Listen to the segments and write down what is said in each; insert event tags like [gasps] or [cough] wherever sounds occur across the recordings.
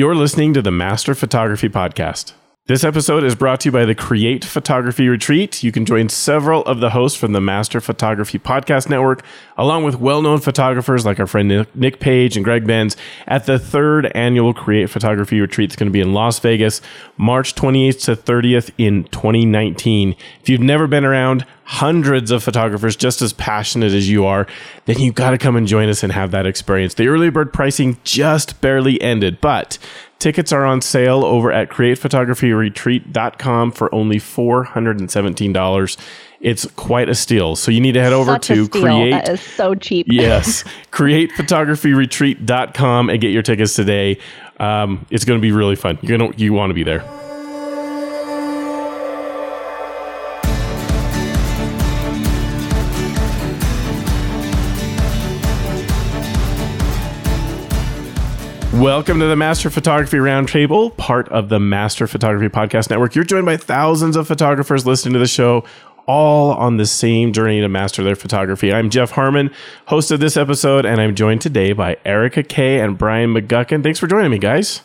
You're listening to the Master Photography Podcast. This episode is brought to you by the Create Photography Retreat. You can join several of the hosts from the Master Photography Podcast Network, along with well known photographers like our friend Nick Page and Greg Benz, at the third annual Create Photography Retreat. It's going to be in Las Vegas, March 28th to 30th in 2019. If you've never been around, hundreds of photographers just as passionate as you are, then you've got to come and join us and have that experience. The early bird pricing just barely ended, but Tickets are on sale over at createphotographyretreat.com for only $417. It's quite a steal. So you need to head over Such to create That is so cheap. [laughs] yes, [laughs] createphotographyretreat.com and get your tickets today. Um, it's going to be really fun. You're going to you want to be there. Welcome to the Master Photography Roundtable, part of the Master Photography Podcast Network. You're joined by thousands of photographers listening to the show, all on the same journey to master their photography. I'm Jeff Harmon, host of this episode, and I'm joined today by Erica Kay and Brian McGuckin. Thanks for joining me, guys.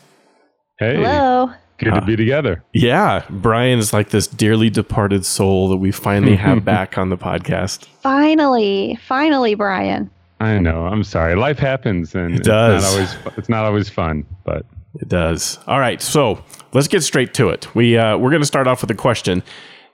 Hey, Hello. good to be uh, together. Yeah, Brian is like this dearly departed soul that we finally have [laughs] back on the podcast. Finally, finally, Brian. I know. I'm sorry. Life happens, and It does. It's not always. It's not always fun, but It does. All right, so let's get straight to it. We uh, we're going to start off with a question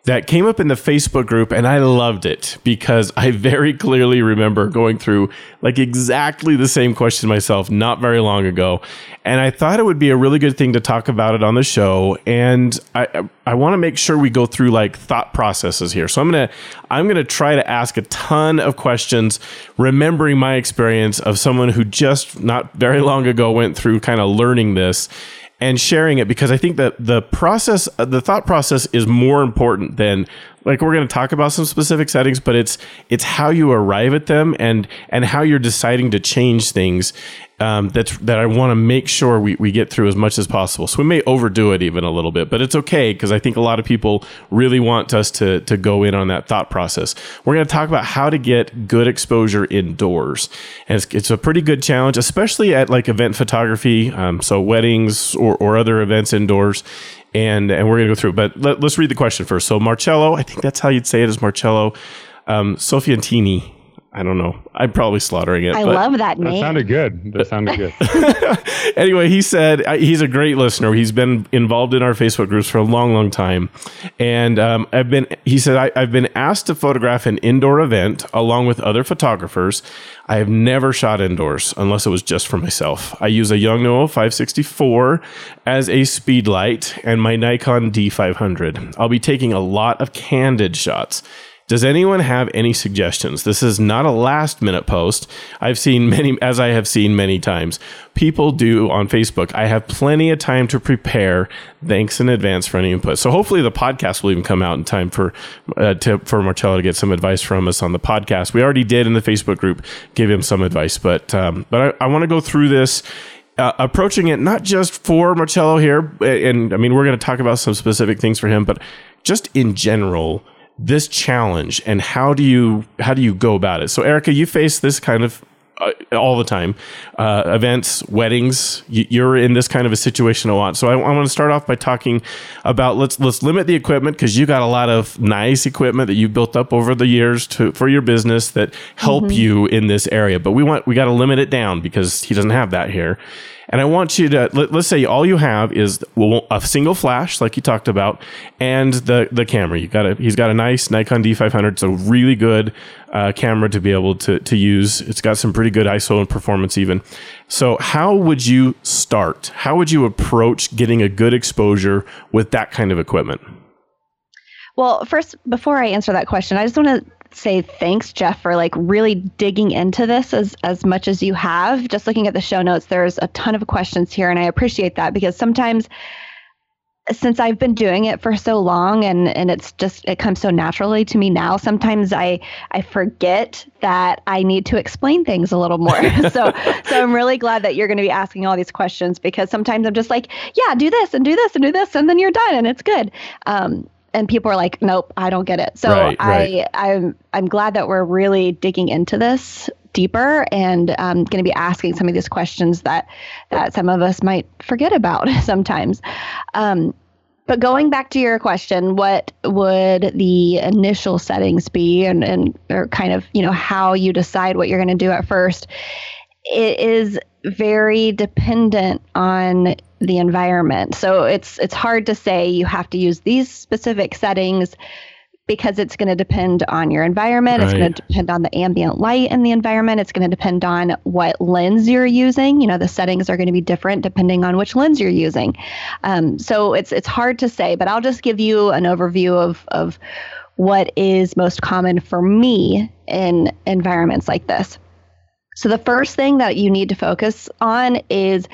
that came up in the Facebook group, and I loved it because I very clearly remember going through like exactly the same question myself not very long ago, and I thought it would be a really good thing to talk about it on the show. And I I, want to make sure we go through like thought processes here. So I'm gonna I'm gonna try to ask a ton of questions, remembering my experience of someone who just not very long ago went through kind of learning this and sharing it because I think that the process, uh, the thought process is more important than like we're going to talk about some specific settings, but it's it's how you arrive at them and and how you're deciding to change things. Um, that's that I want to make sure we, we get through as much as possible. So we may overdo it even a little bit, but it's okay because I think a lot of people really want us to to go in on that thought process. We're going to talk about how to get good exposure indoors, and it's, it's a pretty good challenge, especially at like event photography, um, so weddings or, or other events indoors and and we're gonna go through. But let, us read the question first. So Marcello, I think that's how you'd say it is Marcello. Um, Sofiantini. I don't know. I'm probably slaughtering it. I but love that name. that sounded good. That sounded good. [laughs] anyway, he said uh, he's a great listener. He's been involved in our Facebook groups for a long, long time, and um, I've been. He said I, I've been asked to photograph an indoor event along with other photographers. I have never shot indoors unless it was just for myself. I use a Yongnuo 564 as a speed light and my Nikon D500. I'll be taking a lot of candid shots. Does anyone have any suggestions? This is not a last minute post. I've seen many, as I have seen many times, people do on Facebook. I have plenty of time to prepare. Thanks in advance for any input. So hopefully the podcast will even come out in time for uh, to, for Marcello to get some advice from us on the podcast. We already did in the Facebook group give him some advice, but um, but I, I want to go through this uh, approaching it not just for Marcello here, and I mean we're going to talk about some specific things for him, but just in general, this challenge and how do you how do you go about it? So, Erica, you face this kind of uh, all the time, uh, events, weddings. y- You're in this kind of a situation a lot. So, I, I want to start off by talking about let's let's limit the equipment because you got a lot of nice equipment that you've built up over the years to for your business that help you in this area. But we want we got to limit it down because he doesn't have that here. And I want you to let, us say all you have is a single flash, like you talked about, and the the camera. You got a he's got a nice Nikon D500. It's a really good uh, camera to be able to to use. It's got some pretty good ISO and performance even. So how would you start? How would you approach getting a good exposure with that kind of equipment? well, first, before I answer that question, I just want to say thanks, Jeff, for like really digging into this as as much as you have. Just looking at the show notes, there's a ton of questions here, and I appreciate that because sometimes since I've been doing it for so long and and it's just it comes so naturally to me now sometimes I I forget that I need to explain things a little more [laughs] so so I'm really glad that you're going to be asking all these questions because sometimes I'm just like yeah do this and do this and do this and then you're done and it's good um and people are like nope I don't get it so Right, right. I I'm I'm glad that we're really digging into this deeper and um, going to be asking some of these questions that that some of us might forget about [laughs] sometimes. Um, but going back to your question, what would the initial settings be, and and or kind of you know how you decide what you're going to do at first? It is very dependent on the environment. So it's it's hard to say you have to use these specific settings because it's going to depend on your environment. Right. It's going to depend on the ambient light in the environment. It's going to depend on what lens you're using. You know, the settings are going to be different depending on which lens you're using. Um, so it's it's hard to say, but I'll just give you an overview of of what is most common for me in environments like this. So the first thing that you need to focus on is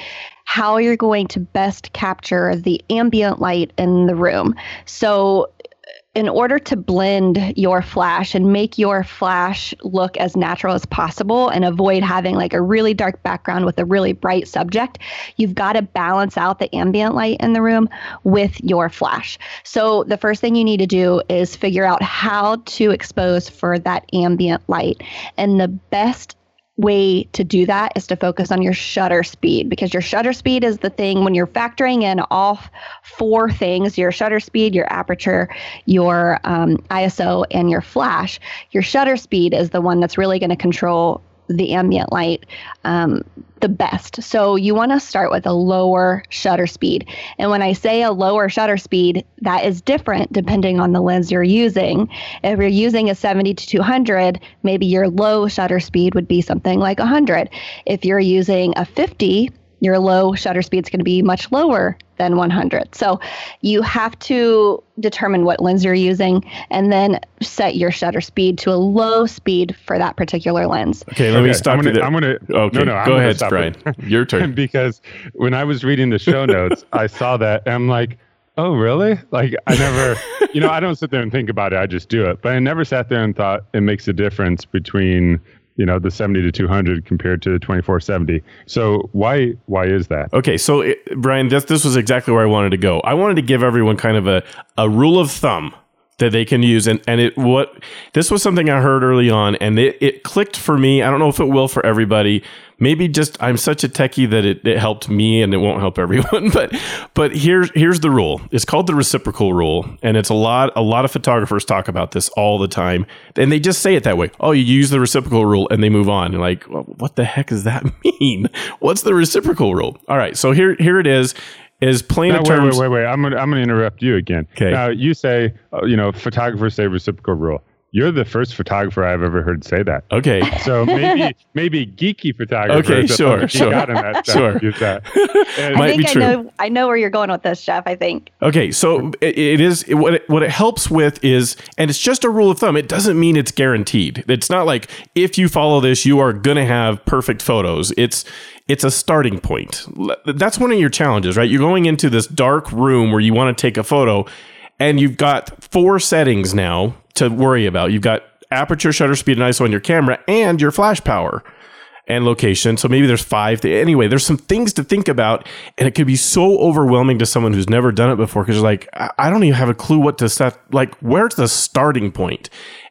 how you're going to best capture the ambient light in the room. So uh, in order to blend your flash and make your flash look as natural as possible and avoid having like a really dark background with a really bright subject, you've got to balance out the ambient light in the room with your flash. So the first thing you need to do is figure out how to expose for that ambient light. And the best way to do that is to focus on your shutter speed because your shutter speed is the thing when you're factoring in all four things your shutter speed, your aperture, your um, ISO, and your flash. Your shutter speed is the one that's really going to control the ambient light um, the best. So you want to start with a lower shutter speed. And when I say a lower shutter speed, that is different depending on the lens you're using. If you're using a 70 to 200, maybe your low shutter speed would be something like 100. If you're using a 50, your low shutter speed is going to be much lower than 100. So you have to determine what lens you're using and then set your shutter speed to a low speed for that particular lens. Okay, let okay, me stop I'm gonna, you I'm gonna okay, no, no, go ahead, Brian. Your [laughs] turn. because when I was reading the show notes, I saw that and I'm like, oh, really? Like I never, you know, I don't sit there and think about it. I just do it. But I never sat there and thought it makes a difference between you know the 70 to 200 compared to the 2470 so why why is that? Okay so it, brian this, this was exactly where i wanted to go. I wanted to give everyone kind of a, a rule of thumb that they can use and, and it what this was something i heard early on and it, it clicked for me. I don't know if it will for everybody maybe just i'm such a techie that it, it helped me and it won't help [laughs] everyone but but here's here's the rule it's called the reciprocal rule and it's a lot a lot of photographers talk about this all the time and they just say it that way oh you use the reciprocal rule and they move on You're like well, what the heck does that [laughs] mean what's the reciprocal rule all right so here here it is is plain now, terms. Wait, wait, wait, I'm gonna I'm gonna interrupt you again. Okay. Now you say, uh, you know, photographers say reciprocal rule. You're the first photographer I've ever heard say that. Okay. So maybe [laughs] maybe geeky photographers. Okay, sure, sure, that sure. Use that. [laughs] I think I know I know where you're going with this, Jeff. I think. Okay, so it, it is it, what it, what it helps with is, and it's just a rule of thumb. It doesn't mean it's guaranteed. It's not like if you follow this, you are gonna have perfect photos. It's it's a starting point. That's one of your challenges, right? You're going into this dark room where you want to take a photo, and you've got four settings now to worry about. You've got aperture, shutter speed, and ISO on your camera, and your flash power and location. So maybe there's five. Anyway, there's some things to think about, and it could be so overwhelming to someone who's never done it before because like I don't even have a clue what to set. Like, where's the starting point?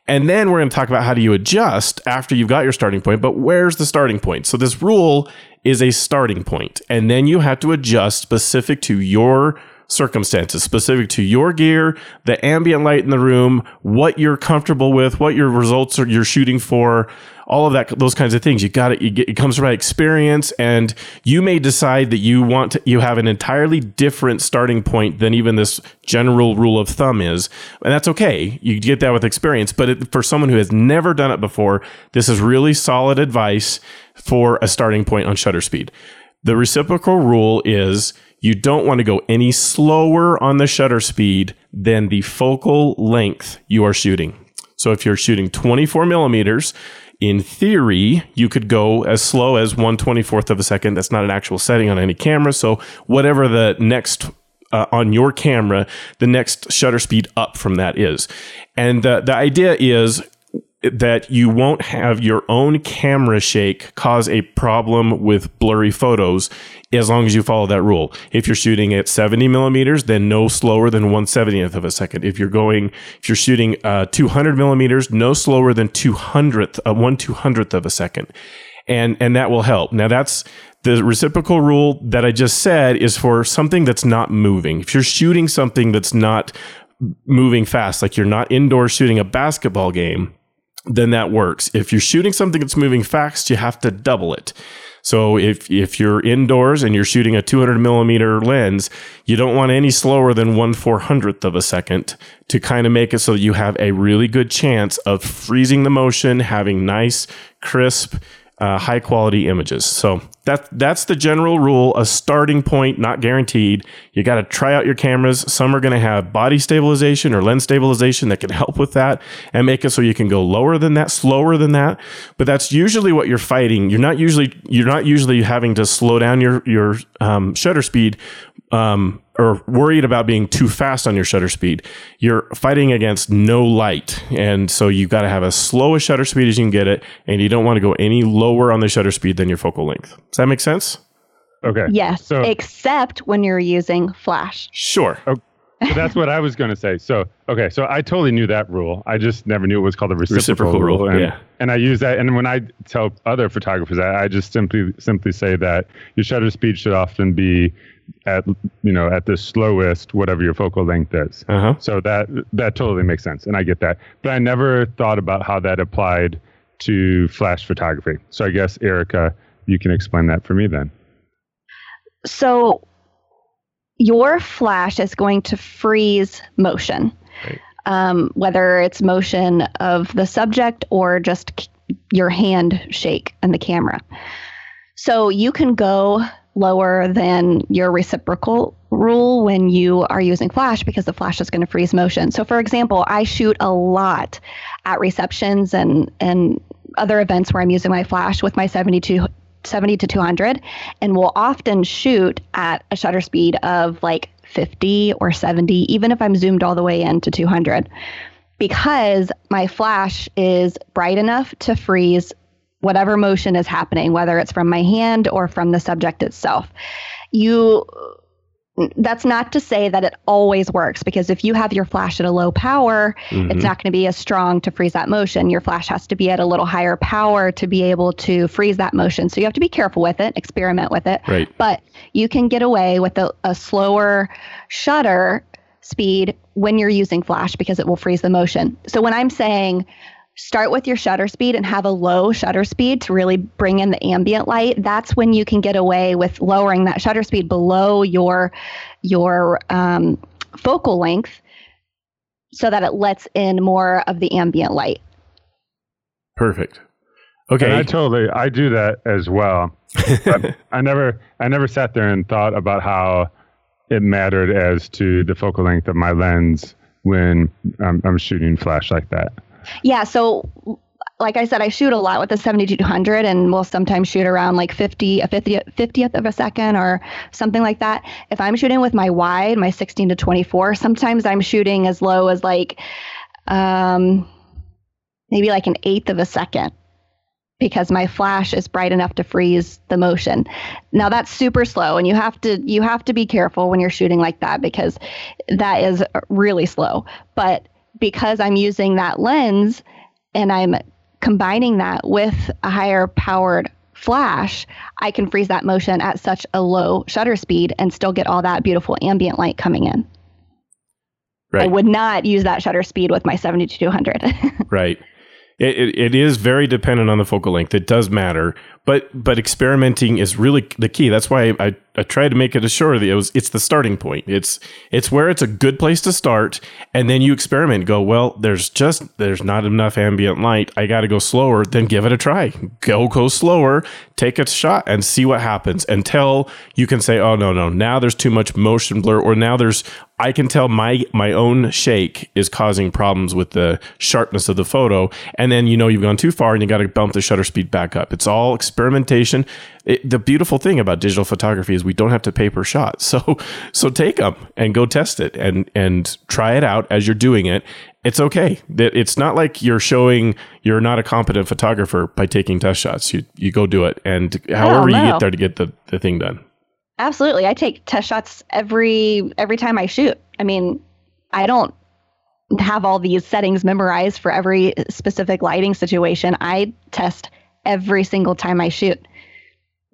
And then we're going to talk about how do you adjust after you've got your starting point, but where's the starting point? So this rule is a starting point, and then you have to adjust specific to your circumstances specific to your gear, the ambient light in the room, what you're comfortable with, what your results are you're shooting for, all of that those kinds of things. You got it. You get, it comes from experience, and you may decide that you want to, you have an entirely different starting point than even this general rule of thumb is, and that's okay. You get that with experience. But it, for someone who has never done it before, this is really solid advice for a starting point on shutter speed. The reciprocal rule is you don't want to go any slower on the shutter speed than the focal length you are shooting. So if you're shooting 24 millimeters, in theory, you could go as slow as 124th of a second. That's not an actual setting on any camera. So whatever the next uh, on your camera, the next shutter speed up from that is. And the, the idea is that you won't have your own camera shake cause a problem with blurry photos as long as you follow that rule. If you're shooting at 70 millimeters, then no slower than 170th of a second. If you're going, if you're shooting uh, 200 millimeters, no slower than 200th, uh, one 200th of a second. And, and that will help. Now that's, the reciprocal rule that I just said is for something that's not moving. If you're shooting something that's not moving fast, like you're not indoor shooting a basketball game, then that works. If you're shooting something that's moving fast, you have to double it. So if if you're indoors and you're shooting a 200 millimeter lens, you don't want any slower than one four hundredth of a second to kind of make it so that you have a really good chance of freezing the motion, having nice, crisp, uh, high quality images. So that that's the general rule. A starting point, not guaranteed. You got to try out your cameras. Some are going to have body stabilization or lens stabilization that can help with that and make it so you can go lower than that, slower than that. But that's usually what you're fighting. You're not usually you're not usually having to slow down your your um, shutter speed um, or worried about being too fast on your shutter speed. You're fighting against no light. And so you've got to have as slow a shutter speed as you can get it. And you don't want to go any lower on the shutter speed than your focal length. Does that make sense? Okay. Yes. So, except when you're using flash. Sure. Okay. So that's what I was going to say. So, okay, so I totally knew that rule. I just never knew it was called the reciprocal, reciprocal rule. And, yeah. and I use that. And when I tell other photographers, I, I just simply simply say that your shutter speed should often be at you know at the slowest whatever your focal length is. Uh-huh. So that that totally makes sense, and I get that. But I never thought about how that applied to flash photography. So I guess Erica, you can explain that for me then. So your flash is going to freeze motion, right. um, whether it's motion of the subject or just your hand shake and the camera. So you can go lower than your reciprocal rule when you are using flash because the flash is going to freeze motion. So for example, I shoot a lot at receptions and and other events where I'm using my flash with my 72 70 to 200 and will often shoot at a shutter speed of like 50 or 70 even if I'm zoomed all the way in to 200 because my flash is bright enough to freeze whatever motion is happening, whether it's from my hand or from the subject itself. You that's not to say that it always works because if you have your flash at a low power, mm-hmm. it's not going to be as strong to freeze that motion. Your flash has to be at a little higher power to be able to freeze that motion. So you have to be careful with it, experiment with it. Right. But you can get away with a, a slower shutter speed when you're using flash because it will freeze the motion. So when I'm saying start with your shutter speed and have a low shutter speed to really bring in the ambient light. That's when you can get away with lowering that shutter speed below your your um, focal length so that it lets in more of the ambient light. Perfect. Okay. And i totally i do that as well. [laughs] I never i never sat there and thought about how it mattered as to the focal length of my lens when um, i'm shooting flash like that yeah. So, like I said, I shoot a lot with the 7200 and we'll sometimes shoot around like 50, a 50, 50th of a second or something like that. If I'm shooting with my wide, my 16 to 24, sometimes I'm shooting as low as like, um, maybe like an eighth of a second because my flash is bright enough to freeze the motion. Now that's super slow and you have to you have to be careful when you're shooting like that because that is really slow. But because I'm using that lens and I'm combining that with a higher powered flash, I can freeze that motion at such a low shutter speed and still get all that beautiful ambient light coming in. Right. I would not use that shutter speed with my 7200. [laughs] right. It, it, it is very dependent on the focal length. It does matter, but but experimenting is really the key. That's why I, I try to make it assure that it was it's the starting point. It's it's where it's a good place to start, and then you experiment. Go well. There's just there's not enough ambient light. I got to go slower. Then give it a try. Go go slower. Take a shot and see what happens until you can say, oh no no now there's too much motion blur, or now there's I can tell my my own shake is causing problems with the sharpness of the photo, and then you know you've gone too far and you got to bump the shutter speed back up. It's all experimentation. It, the beautiful thing about digital photography is we don't have to pay per shot. [laughs] So so take them and go test it and and try it out as you're doing it it's okay. That it's not like you're showing you're not a competent photographer by taking test shots. You you go do it, and however you get there to get the, the thing done. Absolutely, I take test shots every every time I shoot. I mean, I don't have all these settings memorized for every specific lighting situation. I test every single time I shoot.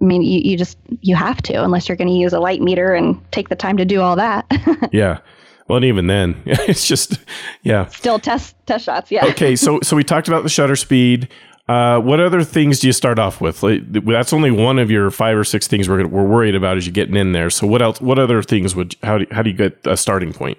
I mean, you, you just you have to unless you're going to use a light meter and take the time to do all that. [laughs] yeah. Well, and even then, [laughs] it's just yeah. Still test test shots. Yeah. okay, so [laughs] so we talked about the shutter speed. Uh, what other things do you start off with? Like, that's only one of your five or six things we're we're worried about as you're getting in there. So what else? What other things would how do, how do you get a starting point?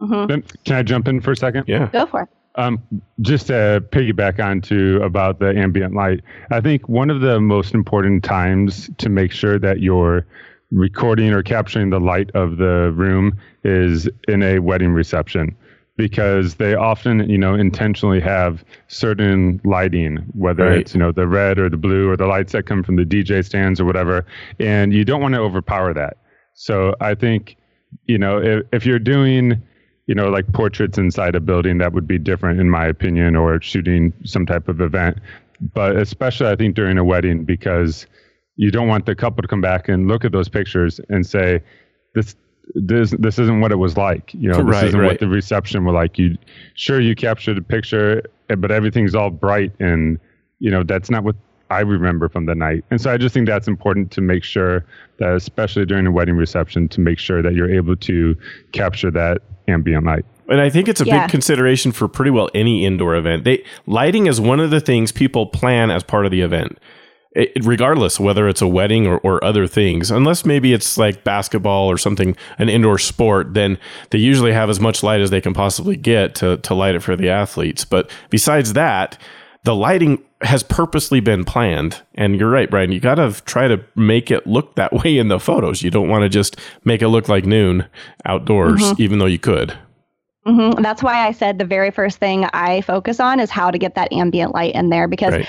Mm-hmm. Can I jump in for a second? Yeah. Go for it. Um, just to piggyback onto about the ambient light, I think one of the most important times to make sure that you're recording or capturing the light of the room is in a wedding reception because they often you know intentionally have certain lighting whether right. it's you know the red or the blue or the lights that come from the DJ stands or whatever and you don't want to overpower that so i think you know if, if you're doing you know, like portraits inside a building, that would be different in my opinion, or shooting some type of event. But especially, I think during a wedding, because you don't want the couple to come back and look at those pictures and say, "This, this, this isn't what it was like." You know, this right, isn't right. what the reception was like. You, sure, you captured a picture, eh, but everything's all bright, and you know, that's not what I remember from the night. And so I just think that's important to make sure that, especially during a wedding reception, to make sure that you're able to capture that ambient light. And I think it's a Yeah. big consideration for pretty well any indoor event. They lighting is one of the things people plan as part of the event. It, regardless whether it's a wedding or, or other things, unless maybe it's like basketball or something, an indoor sport, then they usually have as much light as they can possibly get to, to light it for the athletes. But besides that, the lighting has purposely been planned. And you're right, Brian. You got to try to make it look that [laughs] way in the photos. You don't want to just make it look like noon outdoors, even though you could. hmm That's why I said the very first thing I focus on is how to get that ambient light in there because, Right.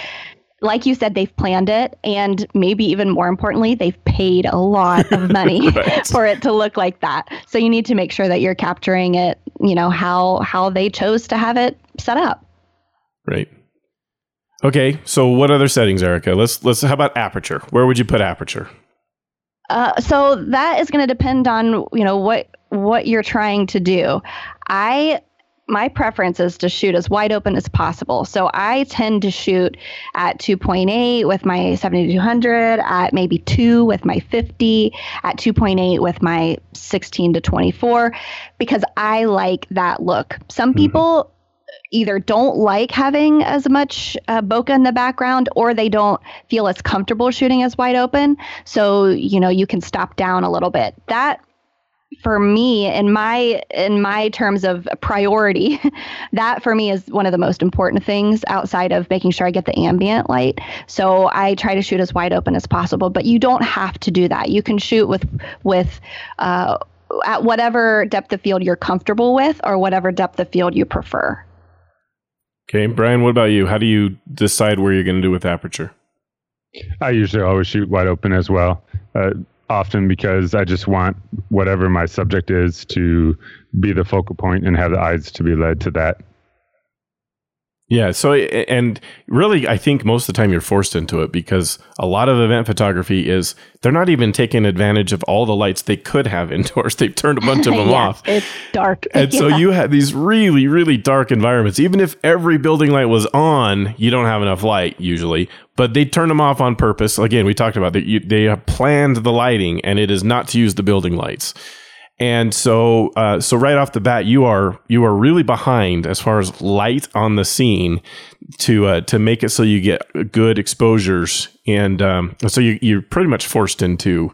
like you said, they've planned it, and maybe even more importantly, they've paid a lot of [laughs] money Right. [laughs] for it to look like that. So you need to make sure that you're capturing it. You know how how they chose to have it set up. Right. Okay. So what other settings, Erica? Let's let's. How about aperture? Where would you put aperture? Uh, so that is going to depend on you know what what you're trying to do. I my preference is to shoot as wide open as possible. So I tend to shoot at 2.8 with my 7200, at maybe 2 with my 50, at 2.8 with my 16 to 24 because I like that look. Some people either don't like having as much uh, bokeh in the background or they don't feel as comfortable shooting as wide open. So, you know, you can stop down a little bit. That for me in my in my terms of priority [laughs] that for me is one of the most important things outside of making sure I get the ambient light so I try to shoot as wide open as possible but you don't have to do that you can shoot with with uh, at whatever depth of field you're comfortable with or whatever depth of field you prefer Okay, Brian. What about you? How do you decide where you're going to do with aperture? I usually always shoot wide open as well. Uh, often because I just want whatever my subject is to be the focal point and have the eyes to be led to that. Yeah. So, and really, I think most of the time you're forced into it because a lot of event photography is they're not even taking advantage of all the lights they could have [laughs] indoors. They've turned a bunch of [laughs] them Yeah, off. it's dark And so [laughs] you have these really, really dark environments. Even if every building light was on, you don't have enough light usually. But they turn them off on purpose. Again, we talked about that. They have planned the lighting, and it is not to use the building lights. And so, uh, so right off the bat, you are you are really behind as far as light on the scene to uh, to make it so you get good exposures, and um, so you, you're pretty much forced into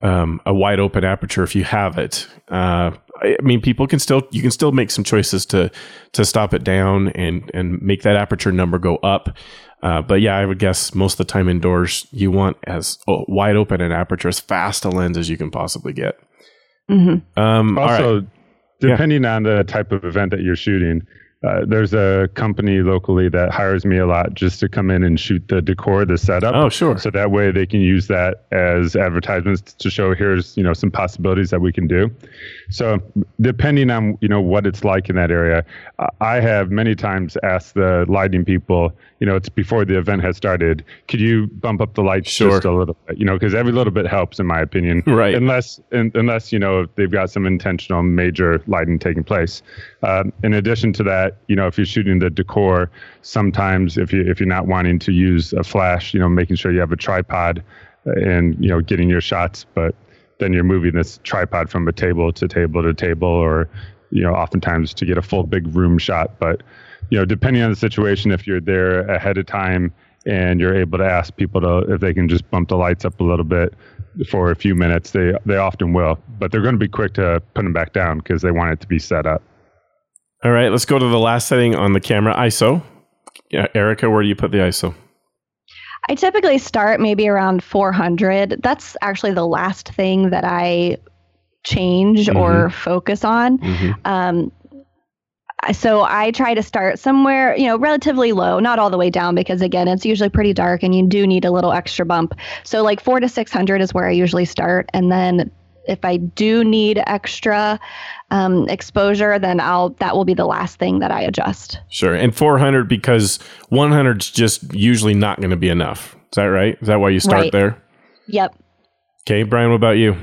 um, a wide open aperture if you have it. Uh, I mean, people can still you can still make some choices to to stop it down and and make that aperture number go up. Uh, but yeah, I would guess most of the time indoors you want as oh, wide open an aperture as fast a lens as you can possibly get. Mhm. Um, all right. Also, Yeah. depending on the type of event that you're shooting, uh, there's a company locally that hires me a lot just to come in and shoot the decor, the setup. Oh, sure. So that way they can use that as advertisements to show here's you know some possibilities that we can do. So depending on you know what it's like in that area, I have many times asked the lighting people, you know, it's before the event has started, could you bump up the lights Sure. just a little bit, you know, because every little bit helps in my opinion. Right. Unless un, unless you know they've got some intentional major lighting taking place. Um, in addition to that, you know, if you're shooting the decor, sometimes if you if you're not wanting to use a flash, you know, making sure you have a tripod and you know getting your shots, but then you're moving this tripod from a table to table to table, or you know, oftentimes to get a full big room shot. But you know, depending on the situation, if you're there ahead of time and you're able to ask people to if they can just bump the lights up a little bit for a few minutes, they they often will. But they're going to be quick to put them back down because they want it to be set up. All right, let's go to the last setting on the camera, ISO. Yeah, Erica, where do you put the ISO? I typically start maybe around 400. That's actually the last thing that I change or focus on. Mhm. Um, I- so I try to start somewhere, you know, relatively low, not all the way down, because again, it's usually pretty dark and you do need a little extra bump. So like four to 600 is where I usually start. And then if I do need extra um, exposure, then I'll, that will be the last thing that I adjust. Sure. And 400 because 100 is just usually not going to be enough. Is that right? Is that why you start Right. there? Yep. Okay, Brian, what about you?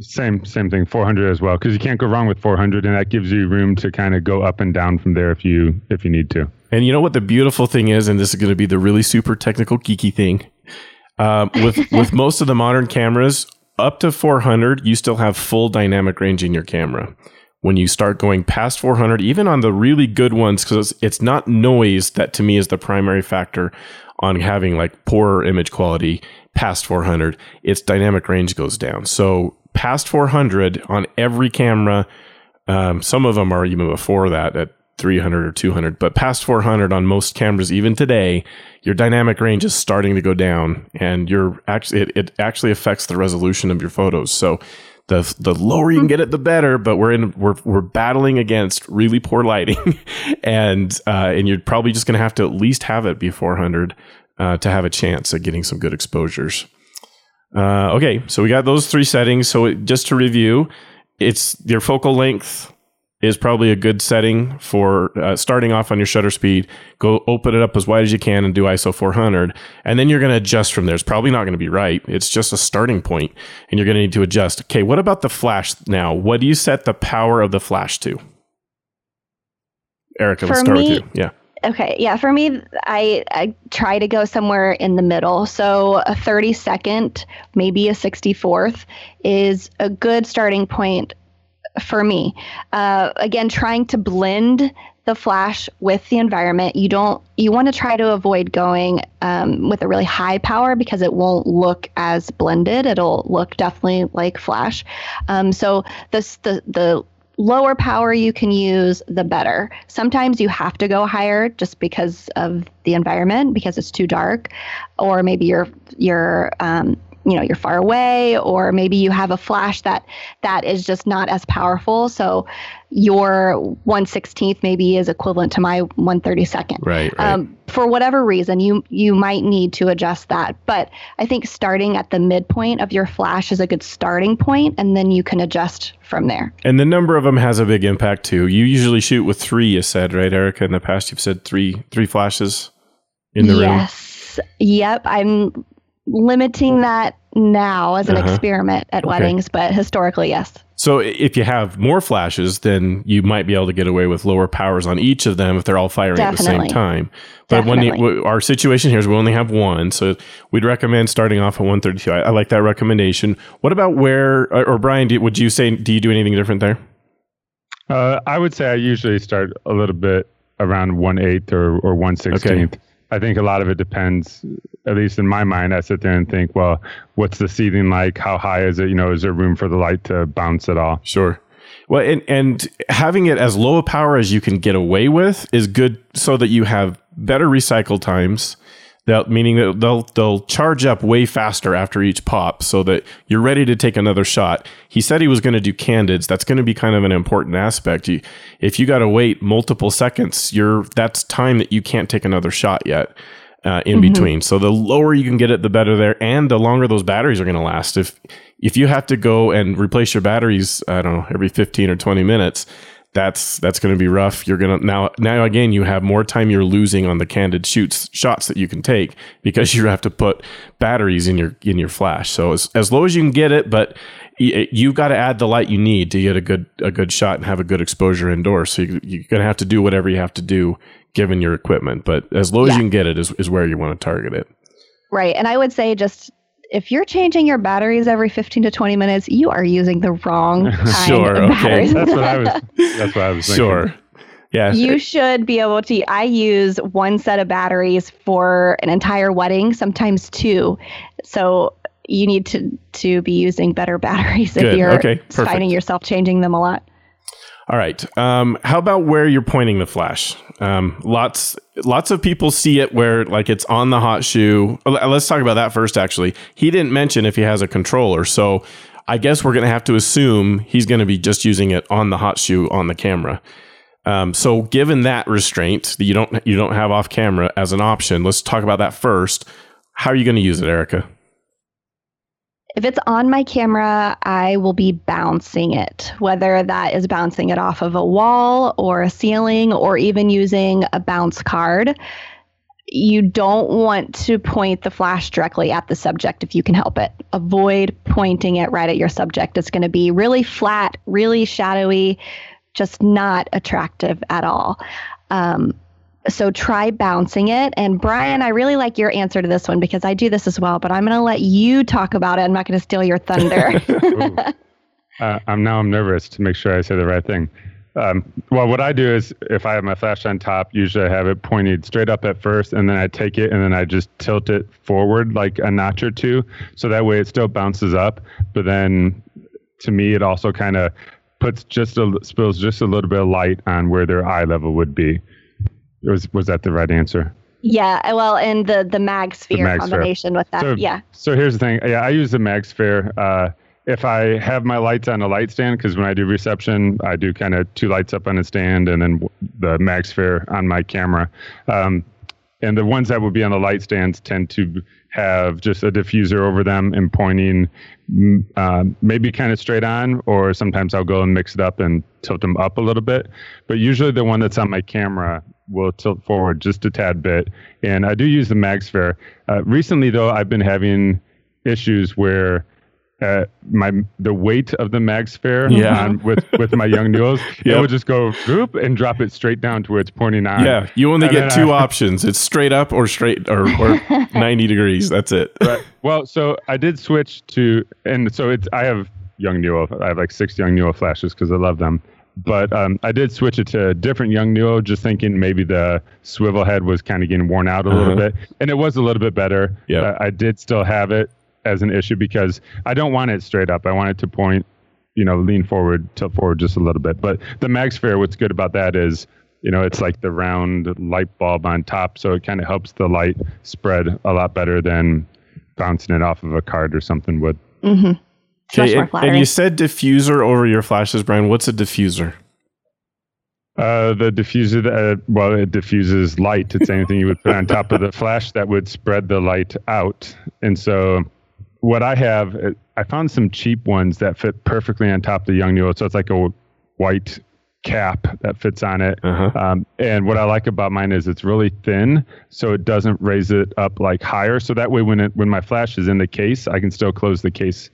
Same same thing, 400 as well, because you can't go wrong with 400, and that gives you room to kind of go up and down from there if you if you need to. And you know what the beautiful thing is, and this is going to be the really super technical geeky thing. Um, with [laughs] with most of the modern cameras, up to 400, you still have full dynamic range in your camera. When you start going past 400, even on the really good ones, because it's not noise that to me is the primary factor on having like poorer image quality past 400, its dynamic range goes down. So past 400 on every camera, um, some of them are even before that at 300 or 200, but past 400 on most cameras, even today, your dynamic range is starting to go down, and you're actually it, it actually affects the resolution of your photos. So the the lower you can get it, the better. But we're in we're we're battling against really poor lighting, [laughs] and uh, and you're probably just going to have to at least have it be 400 uh, to have a chance at getting some good exposures. Uh, okay, so we got those three settings. So it, just to review, it's your focal length is probably a good setting for uh, starting off on your shutter speed. Go open it up as wide as you can and do ISO 400, and then you're going to adjust from there. It's probably not going to be right. It's just a starting point, and you're going to need to adjust. Okay, what about the flash now? What do you set the power of the flash to? Erica, let's start me- with you. Yeah. Okay, yeah, for me, I, I try to go somewhere in the middle. So a 32nd, maybe a 64th is a good starting point for me. Uh, again, trying to blend the flash with the environment. You don't, you want to try to avoid going um, with a really high power because it won't look as blended. It'll look definitely like flash. Um, so this, the, the, lower power you can use, the better. Sometimes you have to go higher just because of the environment, because it's too dark, or maybe you're you're um, you know you're far away, or maybe you have a flash that that is just not as powerful. So your 116th maybe is equivalent to my 132nd. Right. right. Um, for whatever reason, you you might need to adjust that. But I think starting at the midpoint of your flash is a good starting point, and then you can adjust from there. and the number of them has a big impact too. You usually shoot with three, you said, right, Erica? In the past, you've said three three flashes in the room. yes. Yep. I'm limiting that now as an Uh-huh. experiment at Okay. weddings, but historically, yes. So if you have more flashes, then you might be able to get away with lower powers on each of them if they're all firing at the same time. But when you, our situation here is we only have one, so we'd recommend starting off at 132. I, I like that recommendation. What about where, or, or Brian? Do, would you say do you do anything different there? Uh, I would say I usually start a little bit around one eighth or or one sixteenth. I think a lot of it depends. At least in my mind, I sit there and think, well, what's the seating like? How high is it? You know, is there room for the light to bounce at all? Sure. Well, and, and having it as low a power as you can get away with is good so that you have better recycle times. That meaning that they'll they'll charge up way faster after each pop, so that you're ready to take another shot. He said he was going to do candids. That's going to be kind of an important aspect. You, if you got to wait multiple seconds, you're that's time that you can't take another shot yet. Uh, in mm-hmm. between, so the lower you can get it, the better there, and the longer those batteries are going to last. If if you have to go and replace your batteries, I don't know, every 15 or 20 minutes, that's that's going to be rough. You're going to now now again you have more time you're losing on the candid shoots shots that you can take because [laughs] you have to put batteries in your in your flash. So as as low as you can get it, but you've got to add the light you need to get a good a good shot and have a good exposure indoors. So you, you're going to have to do whatever you have to do given your equipment. But as low yeah. as you can get it is is where you want to target it. Right, and I would say just if you're changing your batteries every 15 to 20 minutes, you are using the wrong [laughs] kind sure, of okay. That's what I was [laughs] that's what I was thinking. Sure. Yeah. You should be able to I use one set of batteries for an entire wedding, sometimes two. So you need to to be using better [laughs] batteries Good. if you're okay. finding yourself changing them a lot. All right. Um, how about where you're pointing the flash? Um, lots, lots of people see it where like it's on the hot shoe. Let's talk about that first. Actually, he didn't mention if he has a controller, so I guess we're going to have to assume he's going to be just using it on the hot shoe on the camera. Um, so, given that restraint that you don't you don't have off camera as an option, let's talk about that first. How are you going to use it, Erica? If it's on my camera, I will be bouncing it, whether that is bouncing it off of a wall or a ceiling or even using a bounce card. You don't want to point the flash directly at the subject if you can help it. Avoid pointing it right at your subject. It's going to be really flat, really shadowy, just not attractive at all. Um, so try bouncing it. And Brian, I really like your answer to this one because I do this as well, but I'm going to let you talk about it. I'm not going to steal your thunder. [laughs] [laughs] uh, I'm now I'm nervous to make sure I say the right thing. Um, well, what I do is if I have my flash on top, usually I have it pointed straight up at first, and then I take it and then I just tilt it forward like a notch or two, so that way it still bounces up. But then, to me, it also kind of puts just a spills just a little bit of light on where their eye level would be. Was was that the right answer? Yeah, well, and the the MagSphere the combination with that. So, yeah. So here's the thing. Yeah, I use the MagSphere. Uh, if I have my lights on a light stand, because when I do reception, I do kind of two lights up on a stand and then the MagSphere on my camera. Um, and the ones that would be on the light stands tend to have just a diffuser over them and pointing mm, uh, maybe kind of straight on, or sometimes I'll go and mix it up and tilt them up a little bit. But usually the one that's on my camera will tilt forward just a tad bit. And I do use the MagSphere. Uh, recently, though, I've been having issues where uh, my the weight of the MagSphere yeah. on, with with my Yongnuos, [laughs] yep. it would just go whoop and drop it straight down to where it's pointing on. Yeah, you only and get two I, [laughs] options: it's straight up or straight or, or [laughs] ninety degrees. That's it. Right. Well, so I did switch to, and so it's I have Yongnuo. I have like six Yongnuo flashes because I love them but um, I did switch it to a different Yongnuo, just thinking maybe the swivel head was kind of getting worn out a uh-huh. little bit, and it was a little bit better. Yeah, I did still have it as an issue because I don't want it straight up. I want it to point, you know, lean forward, tilt forward just a little bit. But the MagSphere, what's good about that is, you know, it's like the round light bulb on top, so it kind of helps the light spread a lot better than bouncing it off of a card or something would. Mm-hmm. Okay, and, and, you said diffuser over your flashes, Brian. What's a diffuser? Uh, the diffuser, that, uh, well, it diffuses light. It's anything you would put on top of the flash that would spread the light out. And so, what I have, uh, I found some cheap ones that fit perfectly on top of the Young Yongnuo. So it's like a white cap that fits on it. Uh-huh. Um, and what I like about mine is it's really thin, so it doesn't raise it up like higher. So that way, when it when my flash is in the case, I can still close the case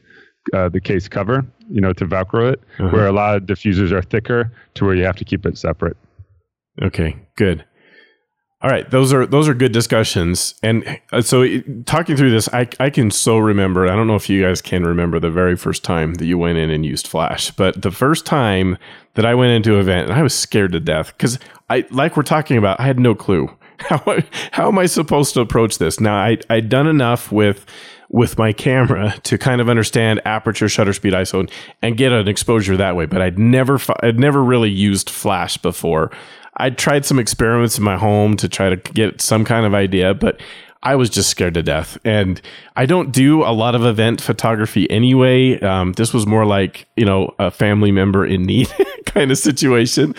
uh, the case cover, you know, to Velcro it, uh-huh. where a lot of diffusers are thicker to where you have to keep it separate. Okay, good. All right, those are those are good discussions. And uh, so, talking through this, I I can so remember. I don't know if you guys can remember the very first time that you went in and used Flash, but the first time that I went into an event, and I was scared to death because I like we're talking about. I had no clue [laughs] how how am I supposed to approach this. Now I I'd done enough with with my camera to kind of understand aperture, shutter speed, ISO, and get an exposure that way. But I'd never, I'd never really used flash before. I tried some experiments in my home to try to get some kind of idea, but I was just scared to death. And I don't do a lot of event photography anyway. Um, this was more like, you know, a family member in need [laughs] kind of situation.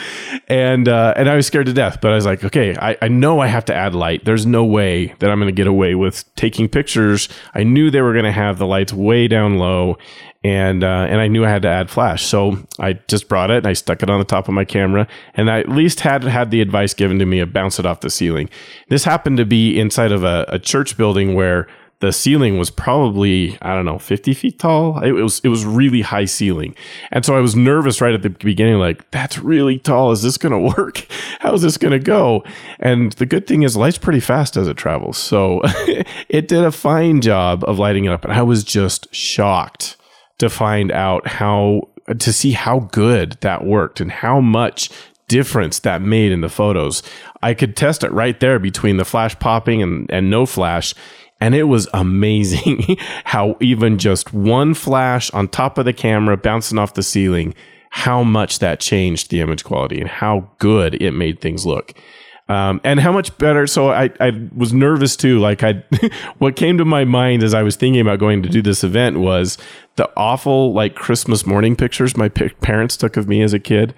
And, uh, and I was scared to death, but I was like, okay, I, I know I have to add light. There's no way that I'm going to get away with taking pictures. I knew they were going to have the lights way down low and uh, and I knew I had to add flash, so I just brought it and I stuck it on the top of my camera, and I at least had had the advice given to me of bounce it off the ceiling. This happened to be inside of a, a church building where the ceiling was probably I don't know 50 feet tall. It was it was really high ceiling, and so I was nervous right at the beginning, like that's really tall. Is this going [laughs] to work? How is this going to go? And the good thing is, light's pretty fast as it travels, so [laughs] it did a fine job of lighting it up, and I was just shocked to find out how to see how good that worked and how much difference that made in the photos. I could test it right there between the flash popping and, and no flash. And it was [laughs] amazing how even just one flash on top of the camera bouncing off the ceiling, how much that changed the image quality and how good it made things look. Um, and how much better. So I, I was nervous too. Like I, [laughs] what came to my mind as I was thinking about going to do this event was the awful like Christmas morning pictures my p- parents took of me as a kid.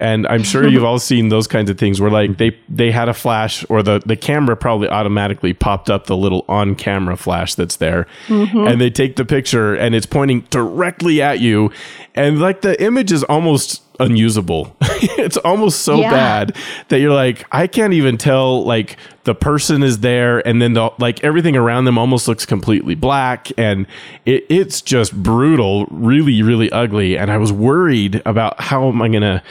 And I'm sure you've [laughs] all seen those kinds of things where like they, they had a flash or the, the camera probably automatically popped up the little on camera flash that's there. Mm-hmm. And they take the picture and it's pointing directly at you. And like the image is almost unusable. [laughs] it's almost so yeah. bad that you're like, I can't even tell like the person is there and then the like everything around them almost looks completely black and it, it's just brutal, really, really ugly. And I was worried about how am I gonna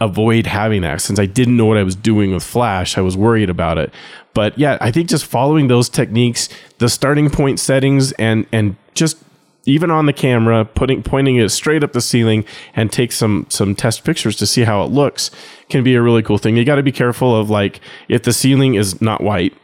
avoid having that since I didn't know what I was doing with Flash. I was worried about it. But yeah, I think just following those techniques, the starting point settings and and just even on the camera, putting pointing it straight up the ceiling and take some some test pictures to see how it looks can be a really cool thing. You got to be careful of like if the ceiling is not white,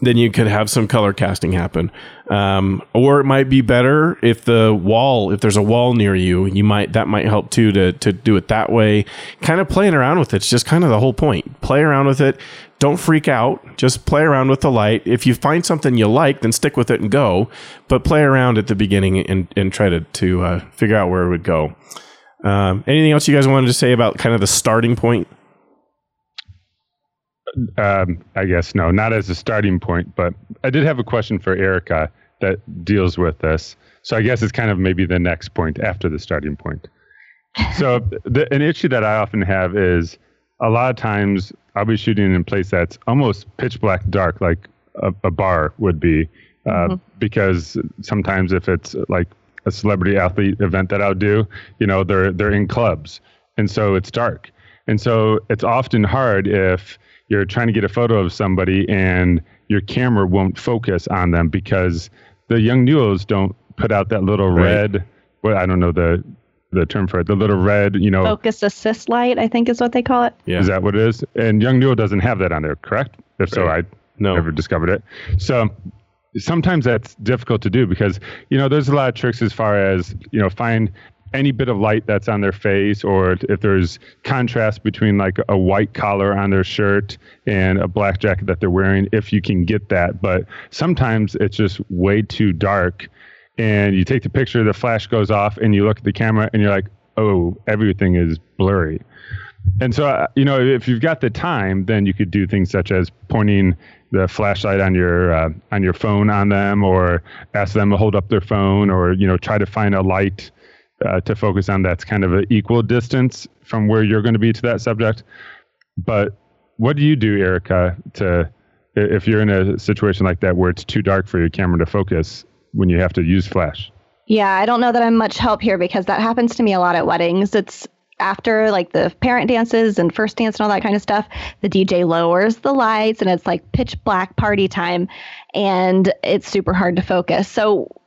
then you could have some color casting happen. Um, or it might be better if the wall, if there's a wall near you, you might that might help too to to do it that way. Kind of playing around with it's just kind of the whole point. Play around with it, don't freak out. Just play around with the light. If you find something you like, then stick with it and go. But play around at the beginning and, and try to, to uh, figure out where it would go. Um, anything else you guys wanted to say about kind of the starting point? Um, I guess no, not as a starting point, but I did have a question for Erica that deals with this. So I guess it's kind of maybe the next point after the starting point. So [laughs] the, an issue that I often have is a lot of times I'll be shooting in a place that's almost pitch black dark, like a, a bar would be, uh, mm-hmm. because sometimes if it's like a celebrity athlete event that I'll do, you know, they're they're in clubs, and so it's dark, and so it's often hard if you're trying to get a photo of somebody and your camera won't focus on them because the young Yongnuos don't put out that little right. red. Well, I don't know the the term for it. The little red, you know, focus assist light, I think is what they call it. Yeah. Is that what it is? And young Yongnuo doesn't have that on there, correct? If right. so, I no. never discovered it. So sometimes that's difficult to do because you know there's a lot of tricks as far as you know find any bit of light that's on their face or if there's contrast between like a white collar on their shirt and a black jacket that they're wearing if you can get that but sometimes it's just way too dark and you take the picture, the flash goes off, and you look at the camera, and you're like, oh, everything is blurry. And so, uh, you know, if you've got the time, then you could do things such as pointing the flashlight on your uh, on your phone on them, or ask them to hold up their phone, or you know, try to find a light uh, to focus on that's kind of an equal distance from where you're going to be to that subject. But what do you do, Erica, to if you're in a situation like that where it's too dark for your camera to focus? when you have to use flash. Yeah, I don't know that I'm much help here because that happens to me a lot at weddings. It's after like the parent dances and first dance and all that kind of stuff, the DJ lowers the lights and it's like pitch black party time and it's super hard to focus. So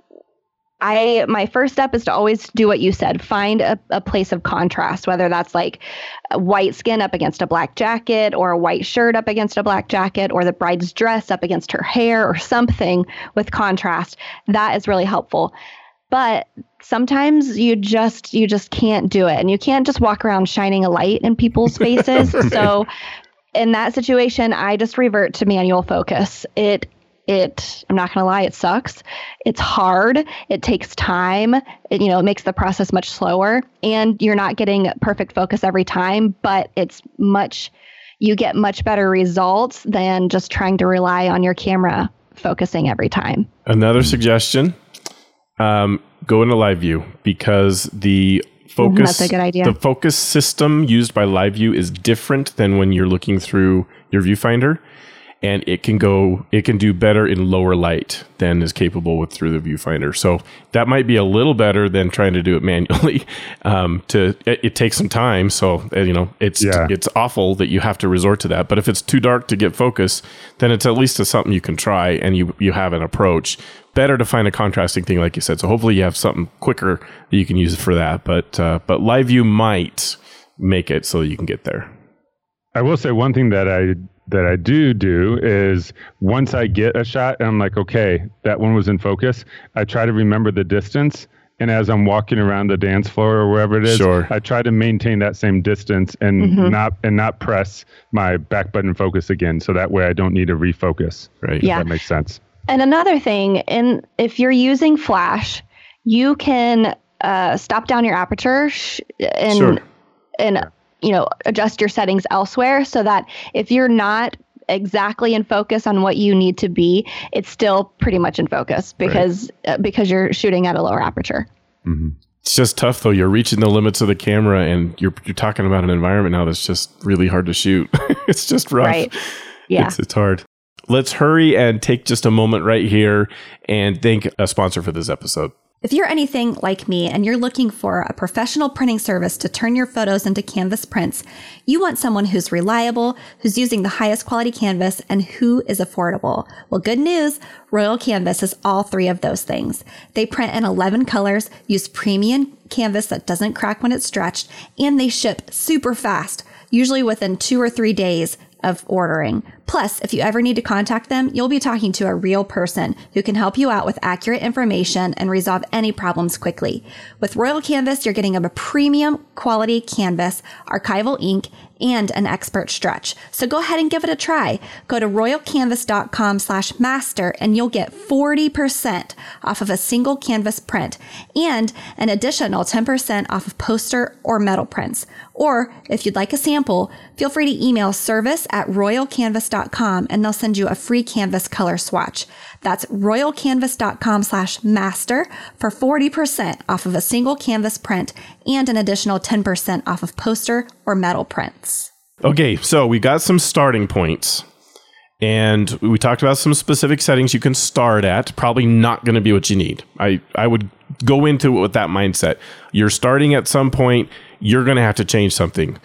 I my first step is to always do what you said. Find a, a place of contrast, whether that's like white skin up against a black jacket, or a white shirt up against a black jacket, or the bride's dress up against her hair, or something with contrast. That is really helpful. But sometimes you just you just can't do it, and you can't just walk around shining a light in people's [laughs] faces. so in that situation, I just revert to manual focus. It it i'm not going to lie it sucks. It's hard. It takes time. It, you know it makes the process much slower and you're not getting perfect focus every time but it's much you get much better results than just trying to rely on your camera focusing every time. Another suggestion: um, go into live view because the focus that's a good idea. the focus system used by live view is different than when you're looking through your viewfinder and it can go it can do better in lower light than is capable with through the viewfinder. So that might be a little better than trying to do it [laughs] manually um, to it, it takes some time. So uh, you know it's Yeah. it's awful that you have to resort to that. But if it's too dark to get focus then it's at least a, something you can try and you you have an approach. Better to find a contrasting thing like you said. So hopefully you have something quicker that you can use for that. But uh, but live view might make it so that you can get there. I will say one thing that I that I do do is once I get a shot and I'm like, okay, that one was in focus. I try to remember the distance, and as I'm walking around the dance floor or wherever it is, Sure. I try to maintain that same distance and not and not press my back button focus again. So that way I don't need to refocus. right Yeah. That makes sense. And another thing, in if you're using flash, you can uh, stop down your aperture sh- and Sure. and you know adjust your settings elsewhere so that if you're not exactly in focus on what you need to be, it's still pretty much in focus because uh, because you're shooting at a lower aperture. It's just tough though. You're reaching the limits of the camera, and you're you're talking about an environment now that's just really hard to shoot. [laughs] it's just rough. Right. Yeah. It's, it's hard. Let's hurry and take just a moment right here and thank a sponsor for this episode. If you're anything like me and you're looking for a professional printing service to turn your photos into canvas prints, you want someone who's reliable, who's using the highest quality canvas, and who is affordable. Well, good news Royal Canvas is all three of those things. They print in 11 colors, use premium canvas that doesn't crack when it's stretched, and they ship super fast, usually within two or three days of ordering. Plus, if you ever need to contact them, you'll be talking to a real person who can help you out with accurate information and resolve any problems quickly. With Royal Canvas, you're getting a premium quality canvas, archival ink, and an expert stretch. So go ahead and give it a try. Go to royalcanvas.com slash master and you'll get 40% off of a single canvas print and an additional 10% off of poster or metal prints. Or if you'd like a sample, feel free to email service at royalcanvas.com and they'll send you a free canvas color swatch. That's royalcanvas.com slash master for 40% off of a single canvas print and an additional 10% off of poster or metal prints. Okay, so we got some starting points. And we talked about some specific settings you can start at. Probably not going to be what you need. I, I would go into it with that mindset. You're starting at some point, you're going to have to change something.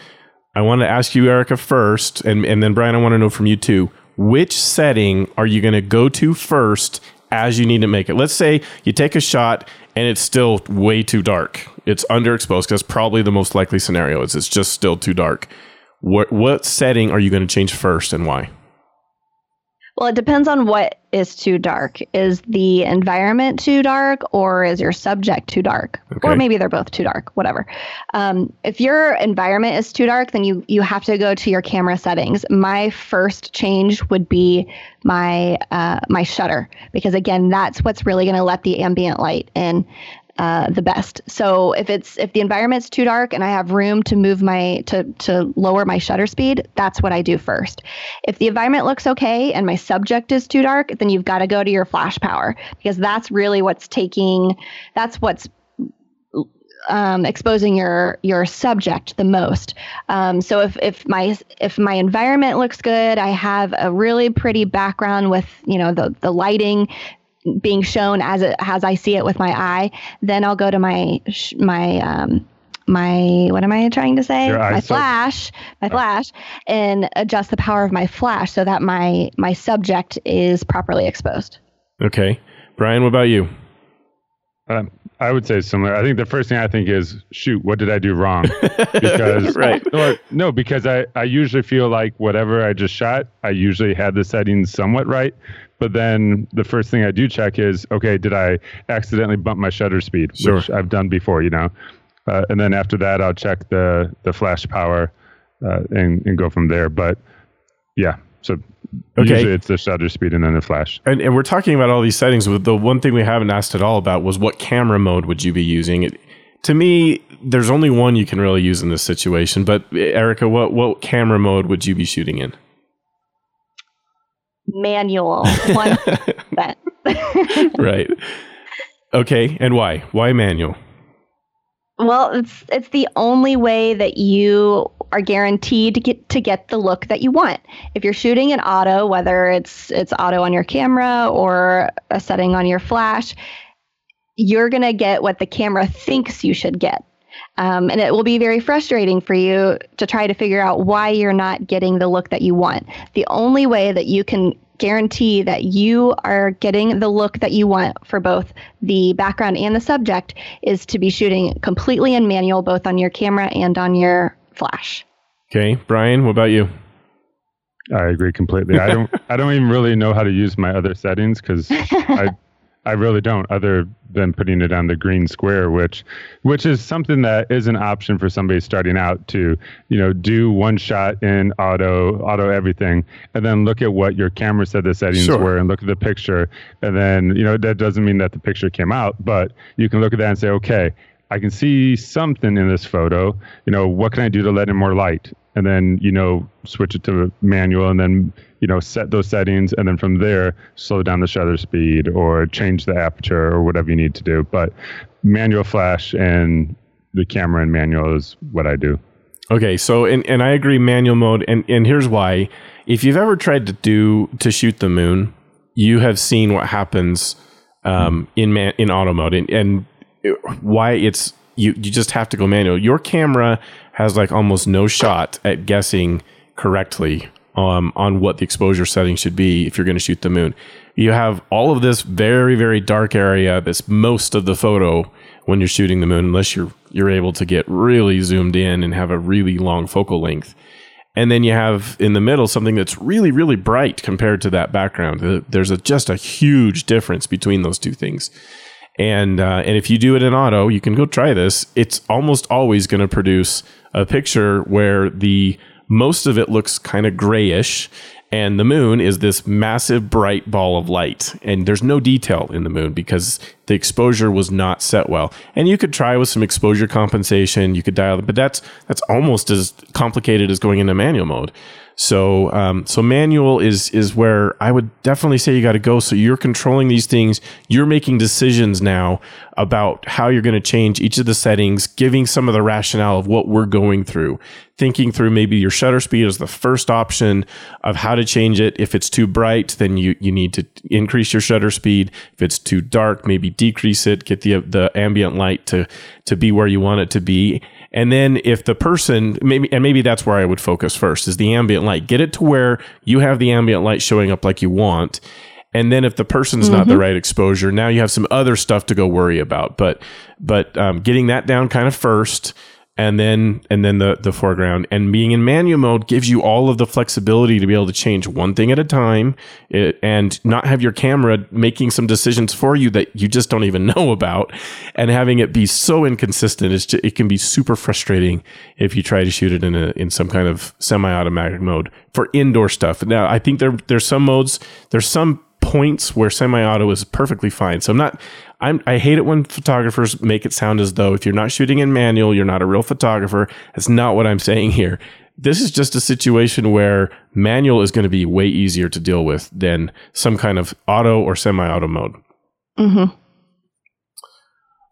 I want to ask you, Erica, first, and, and then Brian, I want to know from you too. Which setting are you going to go to first as you need to make it? Let's say you take a shot and it's still way too dark. It's underexposed because probably the most likely scenario is it's just still too dark. What what setting are you going to change first and why? Well, it depends on what is too dark. Is the environment too dark, or is your subject too dark, Okay. or maybe they're both too dark? Whatever. Um, if your environment is too dark, then you you have to go to your camera settings. My first change would be my uh, my shutter because again, that's what's really going to let the ambient light in. Uh, the best. So if it's if the environment's too dark and I have room to move my to to lower my shutter speed, that's what I do first. If the environment looks okay and my subject is too dark, then you've got to go to your flash power because that's really what's taking that's what's um, exposing your your subject the most. Um, so if if my if my environment looks good, I have a really pretty background with you know the the lighting being shown as it as I see it with my eye, then I'll go to my my um, my what am I trying to say? Your My flash, my flash, and adjust the power of my flash so that my my subject is properly exposed. Okay, Brian, what about you? Um, I would say similar. I think the first thing I think is, shoot, what did I do wrong? [laughs] Because [laughs] Right. or, no, because I, I usually feel like whatever I just shot, I usually had the settings somewhat right. But then the first thing I do check is, okay, did I accidentally bump my shutter speed, Sure. which I've done before, you know? Uh, and then after that, I'll check the the flash power uh, and and go from there. But yeah, so Okay. Usually it's the shutter speed and then the flash. And, and we're talking about all these settings. But the one thing we haven't asked at all about was what camera mode would you be using? It, to me, there's only one you can really use in this situation. But Erica, what what camera mode would you be shooting in? Manual. One. [laughs] right. Okay, and why? Why manual? Well, it's it's the only way that you are guaranteed to get to get the look that you want. If you're shooting in auto, whether it's it's auto on your camera or a setting on your flash, you're gonna get what the camera thinks you should get. Um, and it will be very frustrating for you to try to figure out why you're not getting the look that you want. The only way that you can guarantee that you are getting the look that you want for both the background and the subject is to be shooting completely in manual, both on your camera and on your flash. Okay, Brian, what about you? I agree completely. I don't. [laughs] I don't even really know how to use my other settings because [laughs] I I really don't, other than putting it on the green square, which which is something that is an option for somebody starting out to, you know, do one shot in auto, auto everything, and then look at what your camera said the settings sure. were and look at the picture. And then, you know, that doesn't mean that the picture came out, but you can look at that and say, okay, I can see something in this photo. You know, what can I do to let in more light? And then, you know, switch it to manual and then you know set those settings and then from there slow down the shutter speed or change the aperture or whatever you need to do. But manual flash and the camera in manual is what i do. Okay so and, and i agree manual mode and, and here's why. If you've ever tried to do to shoot the moon you have seen what happens um, in man, in auto mode. And, and why it's you you just have to go manual. Your camera has like almost no shot at guessing correctly um, on what the exposure setting should be if you're going to shoot the moon. You have all of this very, very dark area that's most of the photo when you're shooting the moon, unless you're you're able to get really zoomed in and have a really long focal length. And then you have in the middle something that's really, really bright compared to that background. There's a, just a huge difference between those two things. And uh, and if you do it in auto, you can go try this. It's almost always going to produce a picture where the most of it looks kind of grayish and the moon is this massive bright ball of light. And there's no detail in the moon because the exposure was not set well. And you could try with some exposure compensation you could dial it but that's that's almost as complicated as going into manual mode so, um, so manual is is where I would definitely say you got to go. So you're controlling these things. You're making decisions now about how you're going to change each of the settings, giving some of the rationale of what we're going through, thinking through maybe your shutter speed is the first option of how to change it. If it's too bright, then you you need to increase your shutter speed. If it's too dark, maybe decrease it. Get the the ambient light to to be where you want it to be and then if the person maybe and maybe that's where I would focus first is the ambient light. Get it to where you have the ambient light showing up like you want. And then if the person's mm-hmm. not the mm-hmm. right exposure, now you have some other stuff to go worry about. But but um, getting that down kind of first and then and then the the foreground. And being in manual mode gives you all of the flexibility to be able to change one thing at a time. It, and not have your camera making some decisions for you that you just don't even [laughs] know about. And having it be so inconsistent just, it can be super frustrating if you try to shoot it in a in some kind of semi-automatic mode for indoor stuff. Now i think there there's some modes there's some points where semi-auto is perfectly fine. So I'm not I'm I hate it when photographers make it sound as though if you're not shooting in manual, you're not a real photographer. That's not what I'm saying here. This is just a situation where manual is going to be way easier to deal with than some kind of auto or semi-auto mode. Mm-hmm.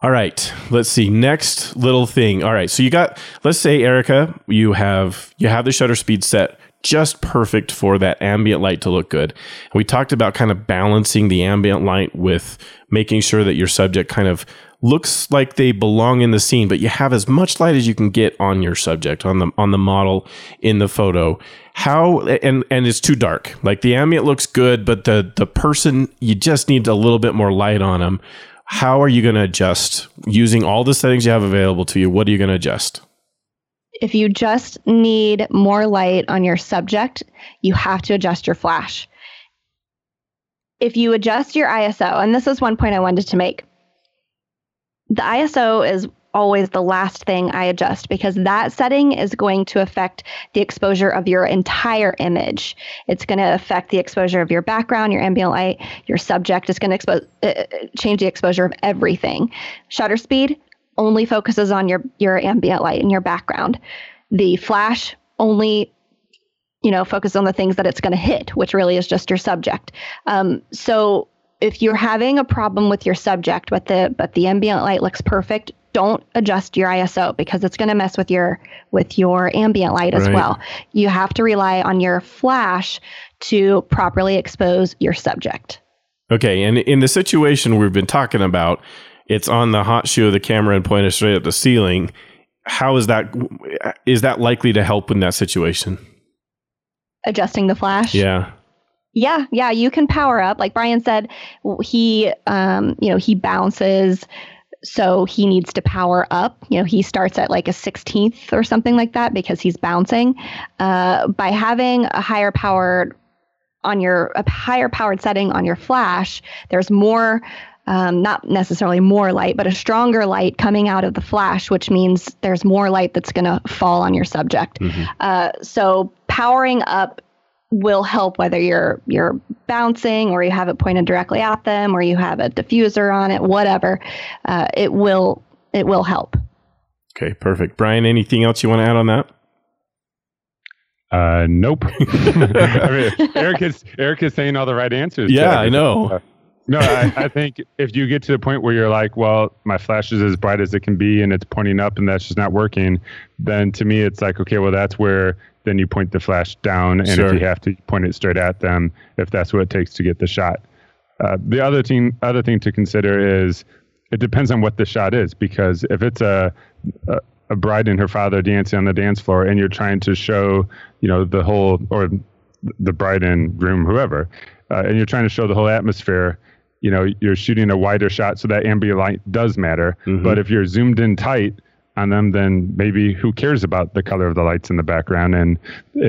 All right, let's see. Next little thing. All right, so you got. Let's say Erica, you have you have the shutter speed set just perfect for that ambient light to look good. And we talked about kind of balancing the ambient light with making sure that your subject kind of looks like they belong in the scene, but you have as much light as you can get on your subject, on the on the model in the photo. How and and it's too dark. Like the ambient looks good, but the the person you just need a little bit more light on them. How are you going to adjust using all the settings you have available to you? What are you going to adjust? If you just need more light on your subject, you have to adjust your flash. If you adjust your ISO, and this is one point I wanted to make, the ISO is always the last thing I adjust because that setting is going to affect the exposure of your entire image. It's going to affect the exposure of your background, your ambient light, your subject. It's going to expose, uh, uh, change the exposure of everything. Shutter speed only focuses on your your ambient light and your background. The flash only you know focuses on the things that it's going to hit, which really is just your subject. Um, so if you're having a problem with your subject, but the but the ambient light looks perfect, don't adjust your ISO because it's going to mess with your with your ambient light as Right. well. You have to rely on your flash to properly expose your subject. Okay, and in the situation we've been talking about, it's on the hot shoe of the camera and pointed straight at the ceiling. How is that? Is that likely to help in that situation? Adjusting the flash. Yeah. Yeah, yeah, you can power up. Like Brian said, he, um, you know, he bounces, so he needs to power up. You know, he starts at like a 16th or something like that because he's bouncing. Uh, by having a higher powered on your a higher powered setting on your flash, there's more. Um, not necessarily more light, but a stronger light coming out of the flash, which means there's more light that's going to fall on your subject. Uh, so powering up will help whether you're you're bouncing or you have it pointed directly at them or you have a diffuser on it whatever uh, it will it will help Okay, perfect. Brian, anything else you want to add on that? Uh, nope. [laughs] I mean, Eric is Eric is saying all the right answers. Yeah, I everything. know. No, I, I think if you get to the point where you're like, well, my flash is as bright as it can be and it's pointing up and that's just not working, then to me it's like, okay, well, that's where then you point the flash down. And Sure. if you have to point it straight at them, if that's what it takes to get the shot. Uh, the other thing, other thing to consider is it depends on what the shot is because if it's a, a a bride and her father dancing on the dance floor and you're trying to show you know the whole or the bride and groom whoever uh, and you're trying to show the whole atmosphere you know you're shooting a wider shot so that ambient light does matter. Mhm. but if you're zoomed in tight on them then maybe who cares about the color of the lights in the background? And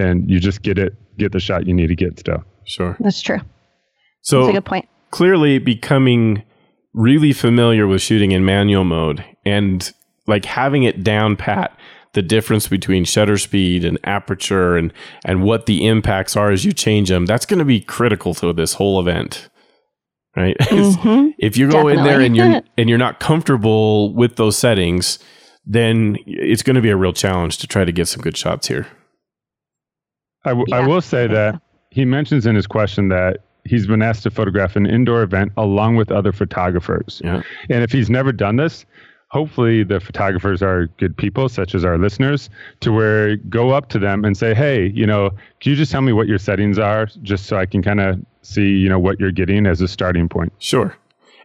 and you just get it get the shot you need to get still. Sure. that's true. That's So a good point. clearly becoming really familiar with shooting in manual mode and like having it down pat the difference between shutter speed and aperture and and what the impacts are as you change them that's going to be critical to this whole event right [laughs] Mhm. if you go in there and you're [laughs] and you're not comfortable with those settings then it's going to be a real challenge to try to get some good shots here I, w- I Yeah. will say that [laughs] he mentions in his question that he's been asked to photograph an indoor event along with other photographers. Yeah. And if he's never done this, hopefully the photographers are good people, such as our listeners, to where go up to them and say, hey, you know, can you just tell me what your settings are just so I can kind of see, you know, what you're getting as a starting point? Sure.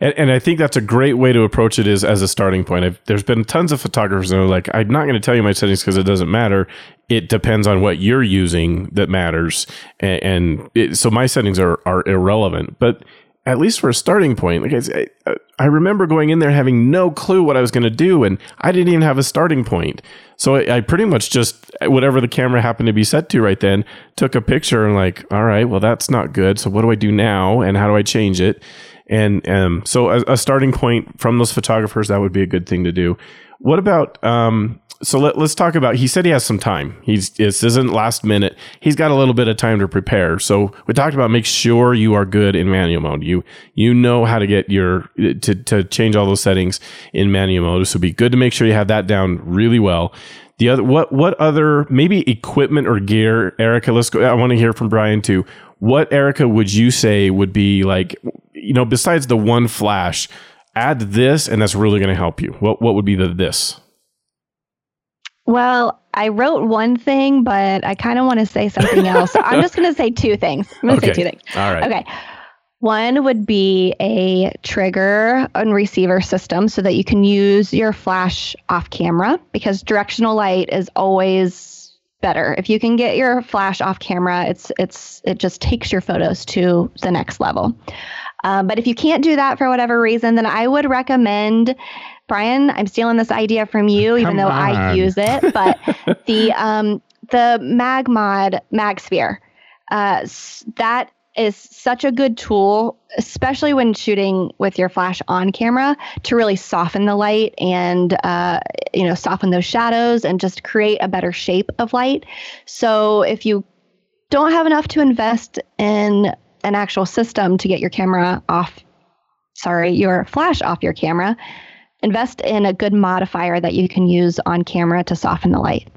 And, and I think that's a great way to approach it is as a starting point. I've, there's been tons of photographers that are like, I'm not going to tell you my settings because it doesn't matter. It depends on what you're using that matters. And, and it, so my settings are, are irrelevant. But at least for a starting point, like I, I, I remember going in there having no clue what I was going to do, and I didn't even have a starting point. So I, I pretty much just whatever the camera happened to be set to right then, took a picture and like, all right, well that's not good. So what do I do now, and how do I change it? And um, so a, a starting point from those photographers that would be a good thing to do. What about um, so let, let's talk about he said he has some time. He's this isn't last minute. He's got a little bit of time to prepare. So we talked about make sure you are good in manual mode. You you know how to get your to, to change all those settings in manual mode. So be good to make sure you have that down really well. The other what what other maybe equipment or gear erica let's go i want to hear from brian too. What erica would you say would be like you know besides the one flash add this and that's really going to help you. What what would be the this well i wrote one thing but i kind of want to say something else so i'm just going to say [laughs] two things i'm going to Okay. say two things all right Okay. One would be a trigger and receiver system so that you can use your flash off camera because directional light is always better. If you can get your flash off camera, it's it's it just takes your photos to the next level. Um, but if you can't do that for whatever reason, then I would recommend Brian. I'm stealing this idea from you, even Come though I use it. But [laughs] the um, the MagMod MagSphere uh, that is such a good tool, especially when shooting with your flash on camera, to really soften the light and uh, you know soften those shadows and just create a better shape of light. So if you don't have enough to invest in an actual system to get your camera off, sorry, your flash off your camera, invest in a good modifier that you can use on camera to soften the light.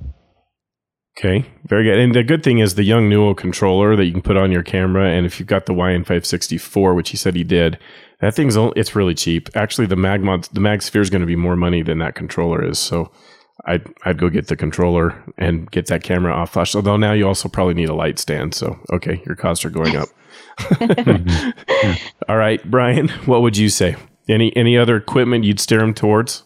Okay, very good. And the good thing is the Young Yongnuo controller that you can put on your camera, and if you've got the YN564, which he said he did, that thing's only, it's really cheap. Actually, the MagMod the MagSphere is going to be more money than that controller is. So I'd I'd go get the controller and get that camera off flash. Although now you also probably need a light stand. So okay, your costs are going up. [laughs] [laughs] All right, Brian, what would you say? Any any other equipment you'd steer them towards?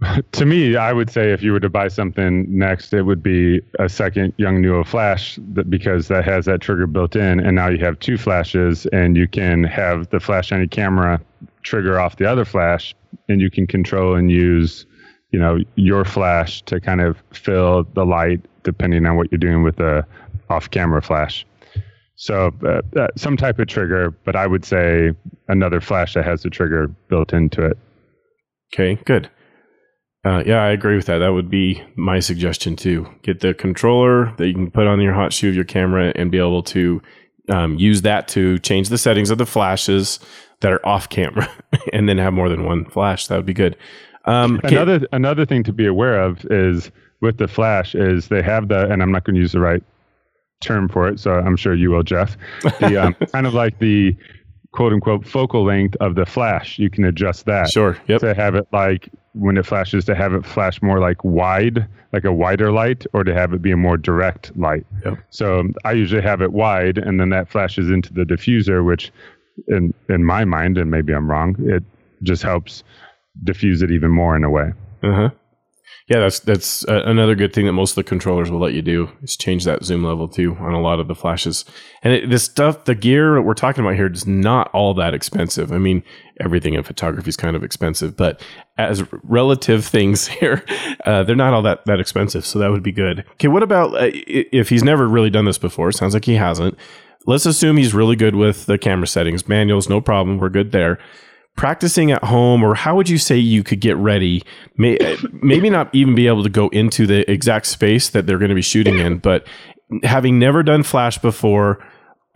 [laughs] to me, I would say if you were to buy something next, it would be a second Young Yongnuo flash because that has that trigger built in. And now you have two flashes, and you can have the flash on your camera trigger off the other flash, and you can control and use, you know, your flash to kind of fill the light depending on what you're doing with the off-camera flash. So uh, uh, some type of trigger, but I would say another flash that has the trigger built into it. Okay, good. Uh, yeah, I agree with that. That would be my suggestion too. Get the controller that you can put on your hot shoe of your camera and be able to um, use that to change the settings of the flashes that are off camera, [laughs] and then have more than one flash. That would be good. Um, another another thing to be aware of is with the flash is they have the, and I'm not going to use the right term for it, so I'm sure you will, Jeff. The um, [laughs] kind of like the quote unquote focal length of the flash. You can adjust that. Sure. Yep. To have it like when it flashes to have it flash more like wide, like a wider light, or to have it be a more direct light. Yep. So I usually have it wide, and then that flashes into the diffuser, which, in in my mind, and maybe I'm wrong, it just helps diffuse it even more in a way. Uh huh. Yeah, that's that's uh, another good thing that most of the controllers will let you do is change that zoom level too on a lot of the flashes. And it, this stuff, the gear we're talking about here is not all that expensive. I mean, everything in photography is kind of expensive, but as relative things [laughs] here, uh, they're not all that that expensive. So that would be good. Okay, what about uh, if he's never really done this before? Sounds like he hasn't. Let's assume he's really good with the camera settings, manuals, no problem. We're good there practicing at home or how would you say you could get ready? May, uh, maybe not even be able to go into the exact space that they're going to be shooting in but having never done flash before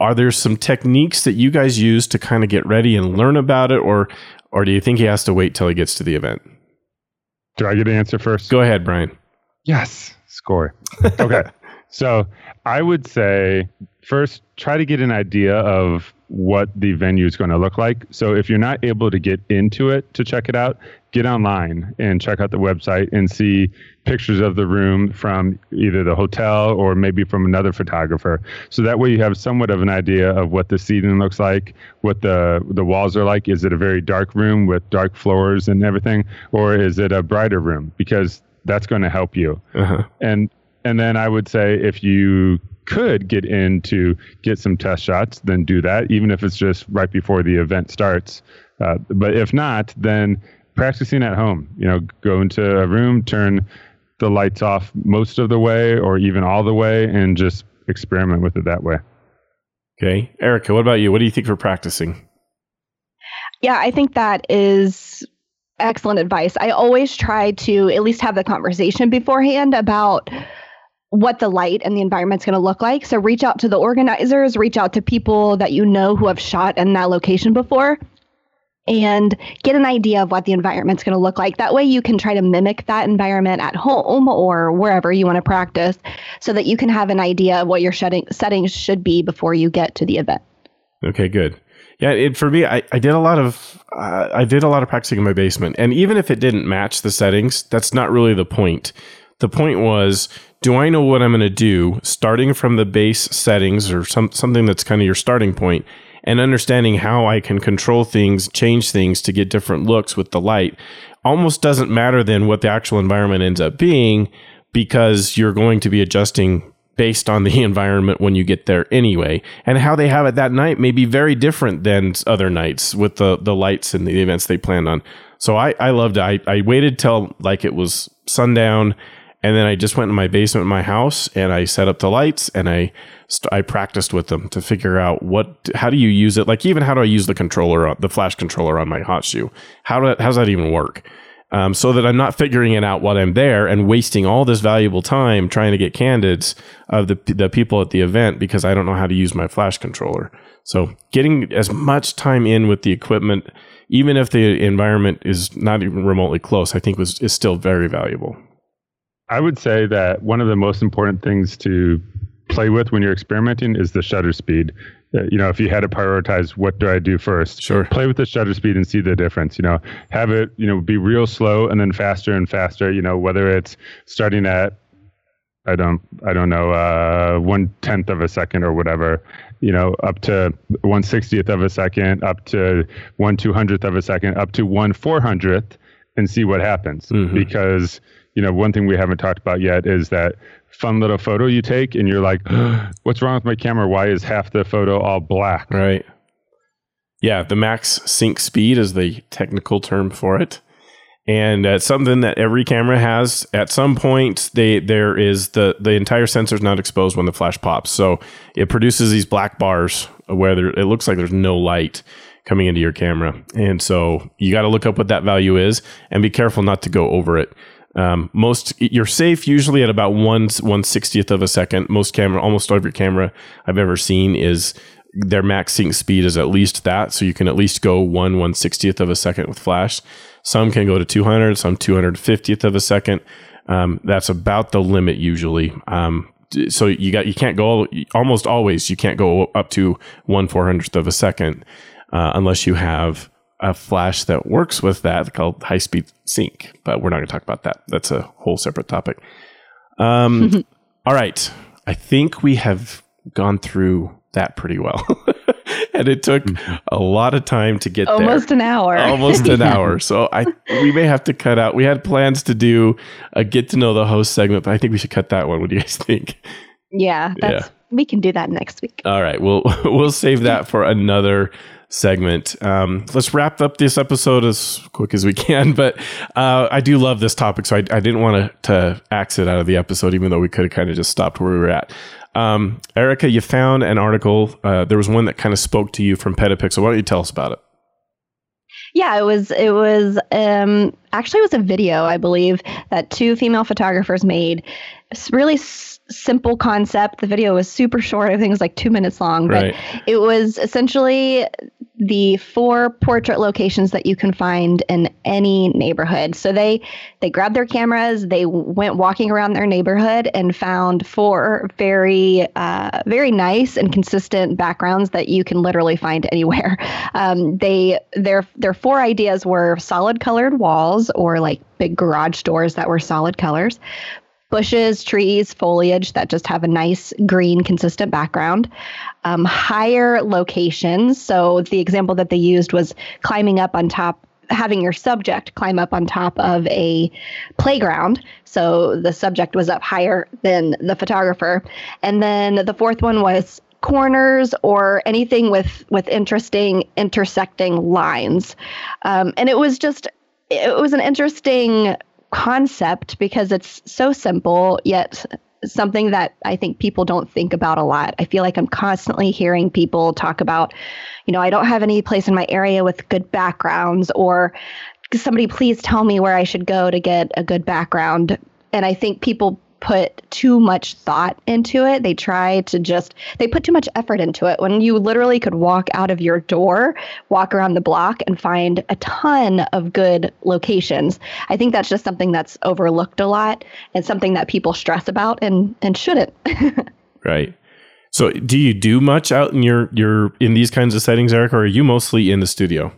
are there some techniques that you guys use to kind of get ready and learn about it or or do you think he has to wait till he gets to the event? Do i get an answer first? Go ahead brian. Yes score. Okay. [laughs] So i would say first try to get an idea of what the venue is going to look like. So if you're not able to get into it to check it out, get online and check out the website and see pictures of the room from either the hotel or maybe from another photographer. So that way you have somewhat of an idea of what the seating looks like, what the the walls are like. Is it a very dark room with dark floors and everything, or is it a brighter room? Because that's going to help you. Uh-huh. And and then I would say if you could get in to get some test shots, then do that, even if it's just right before the event starts. Uh, but if not, then practicing at home. You know, go into a room, turn the lights off most of the way or even all the way, and just experiment with it that way. Okay. Erica, what about you? What do you think for practicing? Yeah, I think that is excellent advice. I always try to at least have the conversation beforehand about what the light and the environment's going to look like. So reach out to the organizers, reach out to people that you know who have shot in that location before and get an idea of what the environment's going to look like. That way you can try to mimic that environment at home or wherever you want to practice so that you can have an idea of what your setting, settings should be before you get to the event. Okay, good. Yeah, it, for me, I, I did a lot of uh, I did a lot of practicing in my basement, and even if it didn't match the settings, that's not really the point. The point was do I know what I'm going to do starting from the base settings or some, something that's kind of your starting point and understanding how I can control things, change things to get different looks with the light almost doesn't matter then what the actual environment ends up being because you're going to be adjusting based on the [laughs] environment when you get there anyway. And how they have it that night may be very different than other nights with the, the lights and the events they planned on. So I, I loved it. I, I waited till like it was sundown And then I just went in my basement in my house and I set up the lights and I st- I practiced with them to figure out what how do you use it? Like even how do I use the controller, the flash controller on my hot shoe? How do, how does that even work? Um, so that I'm not figuring it out while I'm there and wasting all this valuable time trying to get candids of the the people at the event because I don't know how to use my flash controller. So getting as much time in with the equipment, even if the environment is not even remotely close, I think was is still very valuable. I would say that one of the most important things to play with when you're experimenting is the shutter speed. Uh, you know, if you had to prioritize what do I do first, Sure. play with the shutter speed and see the difference. You know, have it, you know, be real slow and then faster and faster. You know, whether it's starting at I don't I don't know uh, one tenth of a second or whatever, you know, up to one sixtieth of a second, up to one two hundredth of a second, up to one four hundredth, and see what happens. Mhm. Because you know, one thing we haven't talked about yet is that fun little photo you take, and you're like, [gasps] "What's wrong with my camera? Why is half the photo all black?" Right. Yeah, the max sync speed is the technical term for it. And it's something that every camera has. At some point, they there is the the entire sensor is not exposed when the flash pops, so it produces these black bars where there, it looks like there's no light coming into your camera, and so you got to look up what that value is and be careful not to go over it. Um, most you're safe usually at about one one sixtieth of a second. Most camera, almost every camera I've ever seen is their max sync speed is at least that, so you can at least go one one sixtieth of a second with flash. Some can go to 200, some 250th of a second. Um, that's about the limit usually. Um, so you got you can't go almost always you can't go up to one four hundredth of a second uh, unless you have a flash that works with that called high speed sync. But we're not going to talk about that. That's a whole separate topic. Um, [laughs] all right, I think we have gone through that pretty well, [laughs] and it took a lot of time to get there Almost an hour. [laughs] almost an hour. So I we may have to cut out. We had plans to do a get to know the host segment, but I think we should cut that one. What do you guys think? yeah, that's we can do that next week. All right, we'll we'll save that for another segment. Um, let's wrap up this episode as quick as we [laughs] can. But uh, I do love this topic, so I, I didn't want to, to axe it out of the episode, even though we could have kind of just stopped where we were at. Um, Erica, you found an article. Uh, there was one that kind of spoke to you from PetaPixel. Why don't you tell us about it? Yeah, it was it was um actually it was a video, I believe, that two female photographers made. It's really s- simple concept. The video was super short. I think it was like 2 minutes long, but Right. it was essentially the four portrait locations that you can find in any neighborhood. So they they grabbed their cameras, they went walking around their neighborhood and found four very uh, very nice and consistent backgrounds that you can literally find [laughs] anywhere. Um, they their their four ideas were solid colored walls or like big garage doors that were solid colors bushes, trees, foliage that just have a nice green, consistent background. Um, higher locations. So the example that they used was climbing up on top, having your subject climb up on top of a playground. So the subject was up higher than the photographer. And then the fourth one was corners or anything with with interesting intersecting lines um, and it was just it was an interesting concept because it's so simple yet something that I think people don't think about a lot. I feel like I'm constantly hearing people talk about, you know, I don't have any place in my area with good backgrounds or somebody please tell me where I should go to get a good background. And I think people put too much thought into it. They try to just they put too much effort into it when you literally could walk out of your door, walk around the block and find a ton of good locations. I think that's just something that's overlooked a lot and something that people stress about and and shouldn't. [laughs] Right. So, do you do much out in your your in these kinds of settings, Eric, or are you mostly in the studio?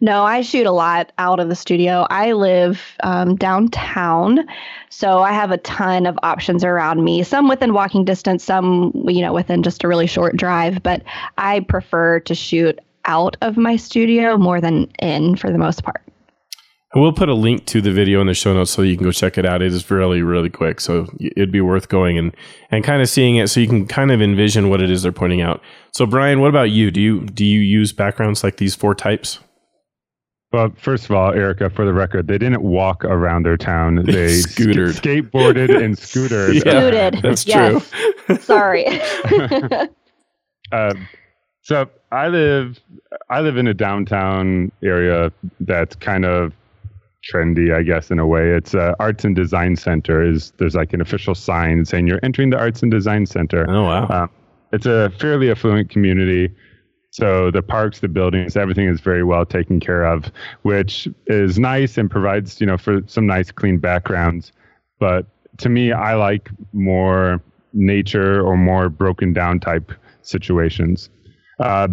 No, I shoot a lot out of the studio. I live um, downtown, so I have a ton of options around me. Some within walking distance, some you know within just a really short drive. But I prefer to shoot out of my studio more than in for the most part. And we'll put a link to the video in the show notes so you can go check it out. It is really really quick, so it'd be worth going and and kind of seeing it, so you can kind of envision what it is they're pointing out. So, Brian, what about you? Do you do you use backgrounds like these four types? Well, first of all, Erica, for the record, they didn't walk around their town. They Scootered. sk- skateboarded and [laughs] scootered. Scooted. That's Yes. [laughs] Sorry. Uh, [laughs] so I live, I live in a downtown area that's kind of trendy, I guess, in a way. It's uh, Arts and Design Center. Is there's like an official sign saying you're entering the Arts and Design Center. Oh wow. Uh, it's a fairly affluent community. So the parks, the buildings, everything is very well taken care of, which is nice and provides, you know, for some nice clean backgrounds. But to me, I like more nature or more broken down type situations. Uh,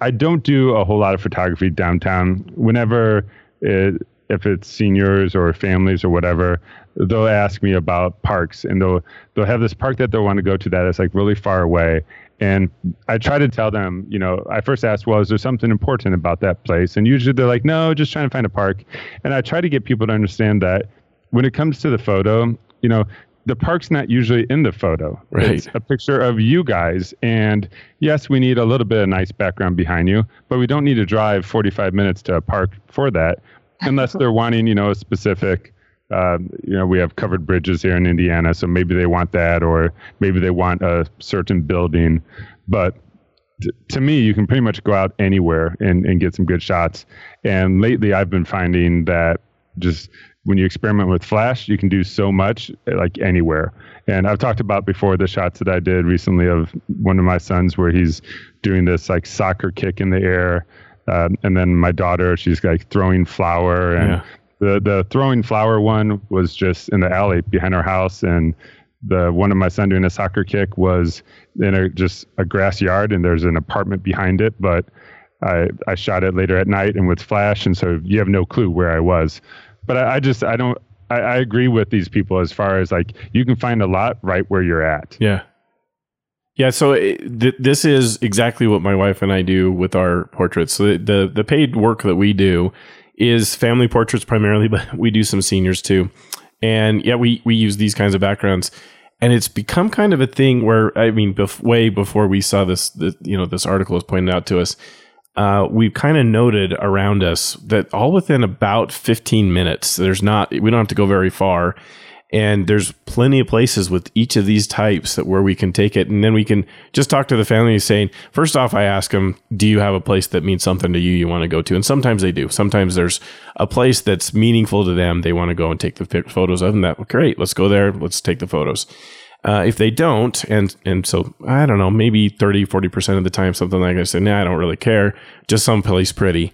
I don't do a whole lot of photography downtown. Whenever it, if it's seniors or families or whatever, they'll ask me about parks and they'll they'll have this park that they'll want to go to that is like really far away. And I try to tell them, you know, I first ask, well, is there something important about that place? And usually they're like, no, just trying to find a park. And I try to get people to understand that when it comes to the photo, you know, the park's not usually in the photo. Right. It's a picture of you guys. And yes, we need a little bit of nice background behind you, but we don't need to drive 45 minutes to a park for that unless [laughs] they're wanting, you know, a specific. Um, you know, we have covered bridges here in Indiana, so maybe they want that, or maybe they want a certain building. But t- to me, you can pretty much go out anywhere and, and get some good shots. And lately, I've been finding that just when you experiment with flash, you can do so much like anywhere. And I've talked about before the shots that I did recently of one of my sons where he's doing this like soccer kick in the air. Um, and then my daughter, she's like throwing flour and Yeah. The the throwing flower one was just in the alley behind our house, and the one of my son doing a soccer kick was in a just a grass yard, and there's an apartment behind it. But I I shot it later at night and with flash, and so you have no clue where I was. But I, I just I don't. I, I agree with these people as far as like you can find a lot right where you're at. Yeah. Yeah, so it, th- this is exactly what my wife and I do with our portraits. So the, the the paid work that we do is family portraits primarily, but [laughs] we do some seniors too. And yeah, we we use these kinds of backgrounds, and it's become kind of a thing where I mean, bef- way before we saw this, the, you know, this article was pointed out to us. Uh, we've kind of noted around us that all within about 15 minutes, there's not, we don't have to go very far. And there's plenty of places with each of these types that where we can take it. And then we can just talk to the family saying, first off, I ask them, do you have a place that means something to you you want to go to? And sometimes they do. Sometimes there's a place that's meaningful to them. They want to go and take the photos of and that. Great. Let's go there. Let's take the photos. Uh, if they don't, and and so I don't know, maybe 30, 40% of the time, something like I say, nah, I don't really care, just someplace pretty,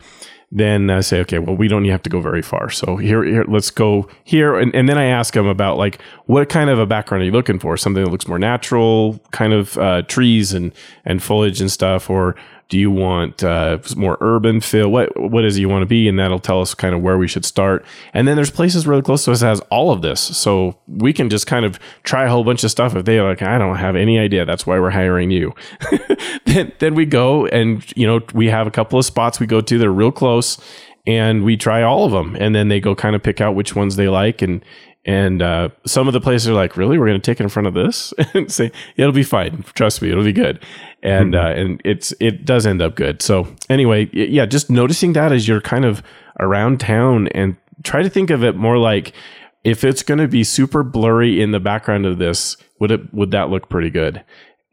then I say, okay, well, we don't have to go very far. So here, here let's go here. And, and then I ask them about like, what kind of a background are you looking for? Something that looks more natural, kind of uh, trees and, and foliage and stuff, or do you want uh, more urban feel? What what is it you want to be? And that'll tell us kind of where we should start. And then there's places really close to us that has all of this, so we can just kind of try a whole bunch of stuff. If they're like, I don't have any idea, that's why we're hiring you. [laughs] then then we go and you know we have a couple of spots we go to that are real close, and we try all of them, and then they go kind of pick out which ones they like and. And uh, some of the places are like, really, we're going to take it in front of this [laughs] and say, it'll be fine. Trust me, it'll be good. And uh, and it's it does end up good. So anyway, yeah, just noticing that as you're kind of around town and try to think of it more like if it's going to be super blurry in the background of this, would it would that look pretty good?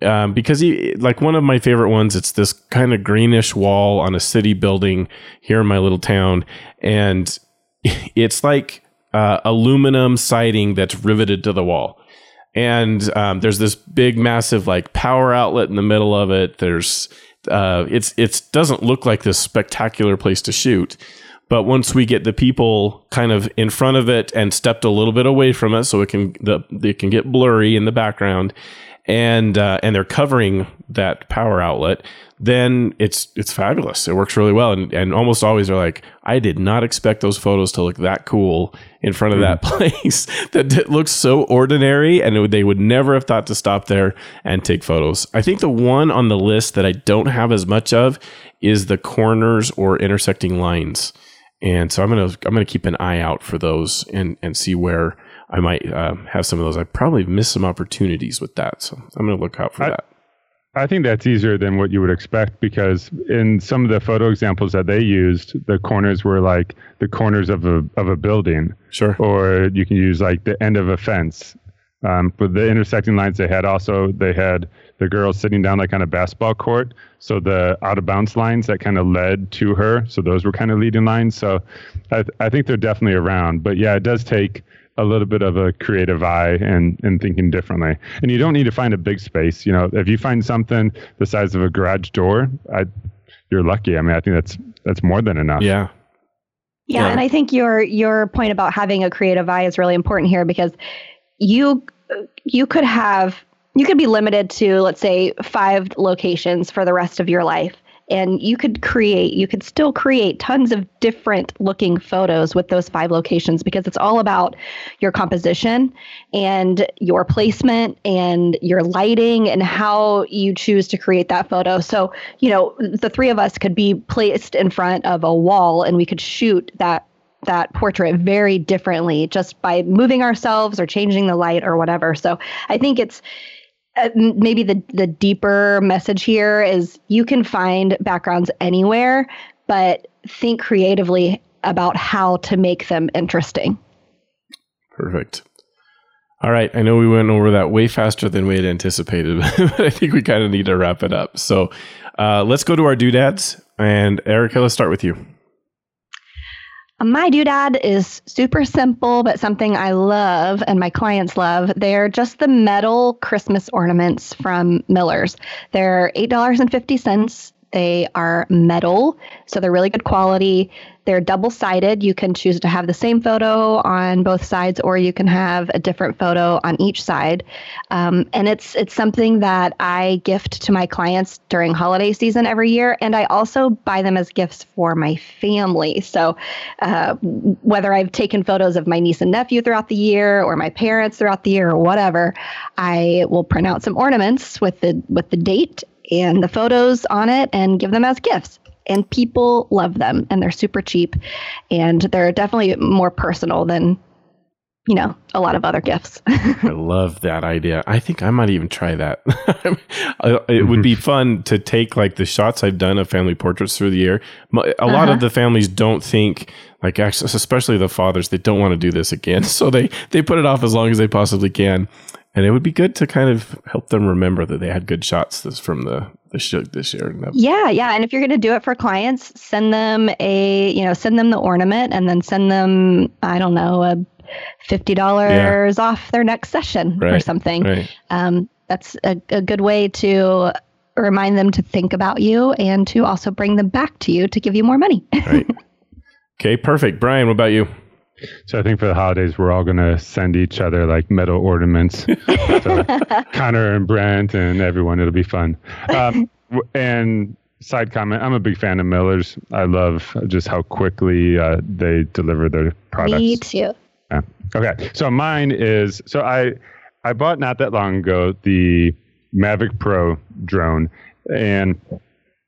Um, because he, like one of my favorite ones, it's this kind of greenish wall on a city building here in my little town, and [laughs] it's like uh, aluminum siding that's riveted to the wall. And um, there's this big, massive like power outlet in the middle of it. There's uh, it's it doesn't look like this spectacular place to shoot, but once we get the people kind of in front of it and stepped a little bit away from it, so it can the it can get blurry in the background, and uh, and they're covering that power outlet, then it's it's fabulous. It works really well, and and almost always they're like, I did not expect those photos to look that cool in front of that place. [laughs] that it looks so ordinary, and would, they would never have thought to stop there and take photos. I think the one on the list that I don't have as much of is the corners or intersecting lines, and so I'm gonna I'm gonna keep an eye out for those and and see where. I might um, have some of those. I probably missed some opportunities with that, so I'm going to look out for I- that. I think that's easier than what you would expect because in some of the photo examples that they used, the corners were like the corners of a of a building. Sure. Or you can use like the end of a fence. Um, but the intersecting lines they had also they had the girl sitting down like on a basketball court. So the out of bounds lines that kind of led to her. So those were kind of leading lines. So I, th- I think they're definitely around. But yeah, it does take a little bit of a creative eye and, and thinking differently. And you don't need to find a big space. You know, if you find something the size of a garage door, I, you're lucky. I mean, I think that's that's more than enough. Yeah. Yeah, Yeah. and I think your your point about having a creative eye is really important here because you you could have you could be limited to let's say five locations for the rest of your life and you could create you could still create tons of different looking photos with those five locations because it's all about your composition and your placement and your lighting and how you choose to create that photo so you know the three of us could be placed in front of a wall and we could shoot that that portrait very differently just by moving ourselves or changing the light or whatever. So I think it's uh, maybe the the deeper message here is you can find backgrounds anywhere, but think creatively about how to make them interesting. Perfect. All right. I know we went over that way faster than we had anticipated, [laughs] but I think we kind of need to wrap it up. So uh, let's go to our doodads. And Erica, let's start with you. My doodad is super simple, but something I love and my clients love. They're just the metal Christmas ornaments from Miller's. They're $8.50. They are metal, so they're really good quality. They're double sided. You can choose to have the same photo on both sides, or you can have a different photo on each side. Um, and it's it's something that I gift to my clients during holiday season every year, and I also buy them as gifts for my family. So uh, whether I've taken photos of my niece and nephew throughout the year, or my parents throughout the year, or whatever, I will print out some ornaments with the with the date and the photos on it, and give them as gifts. And people love them, and they're super cheap, and they're definitely more personal than you know a lot of other gifts. [laughs] I love that idea. I think I might even try that. [laughs] it would be mm-hmm. fun to take like the shots I've done of family portraits through the year. A lot of uh-huh. the families don't think like especially the fathers, they don't want to do this again, [laughs] so they they put it off as long as they possibly can. And it would be good to kind of help them remember that they had good shots this from the the show this year. Yeah, yeah. And if you're going to do it for clients, send them a, you know, send them the ornament and then send them, I don't know, a $50 off their next session or something. Right. Um, that's a, a good way to remind them to think about you and to also bring them back to you to give you more money. [laughs] Right. okay. Perfect. Brian, what about you? So I think for the holidays, we're all going to send each other like metal ornaments. [laughs] so Connor and Brent and everyone, it'll be fun. Um, and side comment, I'm a big fan of Miller's. I love just how quickly uh, they deliver their products. Me too. Yeah. Okay. So mine is so I I bought not that long ago the Mavic Pro drone and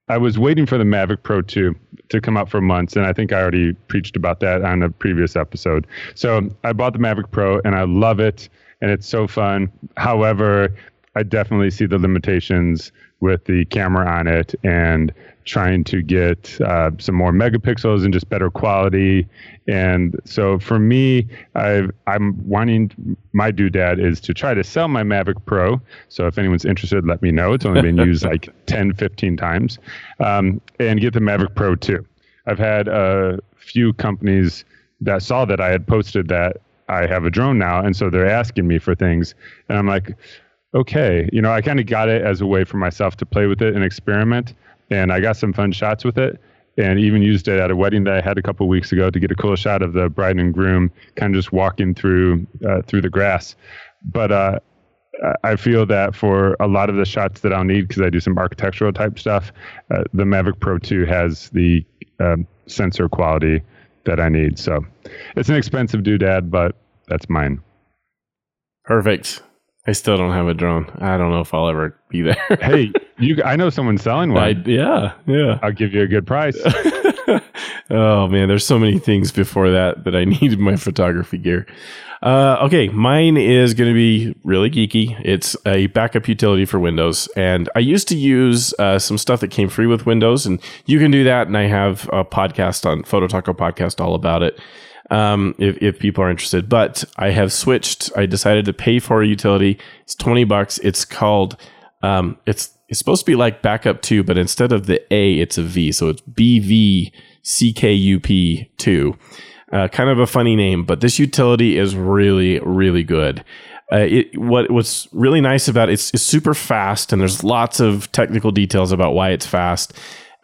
I was waiting for the Mavic Pro 2 to come out for months, and I think I already preached about that on a previous episode. So I bought the Mavic Pro, and I love it, and it's so fun. However, I definitely see the limitations with the camera on it and trying to get uh, some more megapixels and just better quality. And so for me, I've, I'm wanting my doodad is to try to sell my Mavic Pro. So if anyone's interested, let me know. It's only been used like [laughs] 10, 15 times, um, and get the Mavic Pro 2. I've had a few companies that saw that I had posted that I have a drone now, and so they're asking me for things, and I'm like, okay, you know, I kind of got it as a way for myself to play with it and experiment, and I got some fun shots with it, and even used it at a wedding that I had a couple weeks ago to get a cool shot of the bride and groom kind of just walking through uh, through the grass, but uh, I- feel that for a lot of the shots that I'll need, because I do some architectural type stuff, uh, the Mavic Pro 2 has the um, sensor quality that I need. So it's an expensive doodad, but that's mine. Perfect. I still don't have a drone. I don't know if I'll ever be there. [laughs] Hey, you, I know someone selling I, one. yeah, yeah. I'll give you a good price. [laughs] oh man, there's so many things before that that I [laughs] needed my photography gear. Uh, okay, mine is going to be really geeky. It's a backup utility for Windows, and I used to use uh, some stuff that came free with Windows, and you can do that. And I have a podcast on Photo Taco podcast all about it. Um, if, if people are interested, but I have switched. I decided to pay for a utility. It's twenty bucks. It's called. Um, it's it's supposed to be like backup two, but instead of the A, it's a V. So it's BVCKUP two. Uh, kind of a funny name, but this utility is really, really good. Uh, it, what what's really nice about it, it's, it's super fast, and there's lots of technical details about why it's fast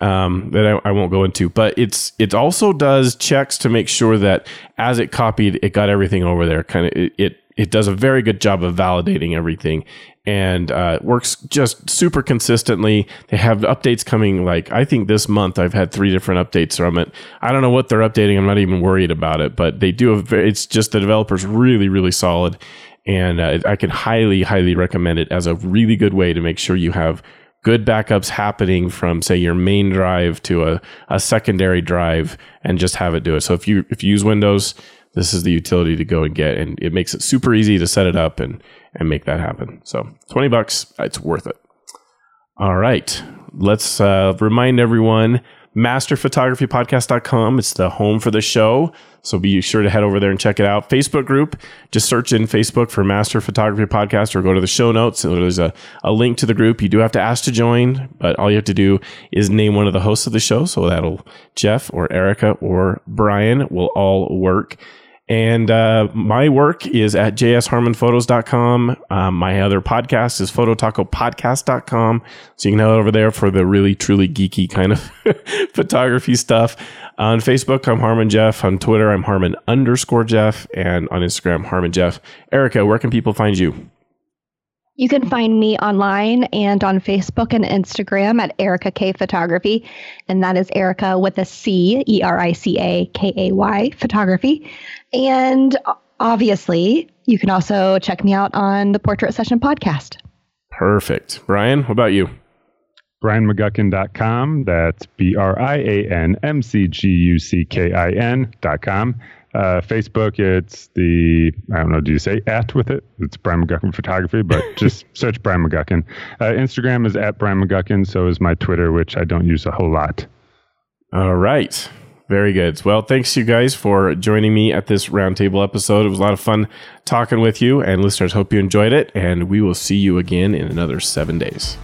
um, that I, I, won't go into. But it's it also does checks to make sure that as it copied, it got everything over there. Kind of it, it it does a very good job of validating everything and uh, works just super consistently. They have updates coming. Like I think this month I've had three different updates from it. I don't know what they're updating. I'm not even worried about it, but they do. A, it's just the developer's really really solid, and uh, I can highly highly recommend it as a really good way to make sure you have good backups happening from say your main drive to a, a secondary drive and just have it do it. So if you if you use Windows this is the utility to go and get and it makes it super easy to set it up and and make that happen. So 20 bucks it's worth it. All right let's uh, remind everyone masterphotographypodcast.com it's the home for the show so be sure to head over there and check it out. Facebook group just search in facebook for master photography podcast or go to the show notes. There's a, a link to the group. You do have to ask to join but all you have to do is name one of the hosts of the show. So that'll jeff or erica or brian will all work and uh, my work is at jsharmonphotos.com. Um, my other podcast is phototacopodcast.com. So you can head over there for the really, truly geeky kind of [laughs] photography stuff. On Facebook, I'm Harmon Jeff. On Twitter, I'm Harmon underscore Jeff. And on Instagram, Harmon Jeff. Erica, where can people find you? You can find me online and on Facebook and Instagram at Erica Kay Photography. And that is Erica with a C, E R I C A K A Y Photography. And obviously, you can also check me out on the Portrait Session podcast. Perfect. Brian, what about you? BrianMcGuckin.com. That's B R I A N M C G U C K I N.com. Uh, Facebook, it's the, I don't know, do you say at with it? It's Brian McGuckin Photography, but [laughs] just search Brian McGuckin. Uh, Instagram is at Brian McGuckin. So is my Twitter, which I don't use a whole lot. All right. Very good. Well, thanks you guys for joining me at this roundtable episode. It was a lot of fun talking with you, and listeners, hope you enjoyed it. And we will see you again in another seven days.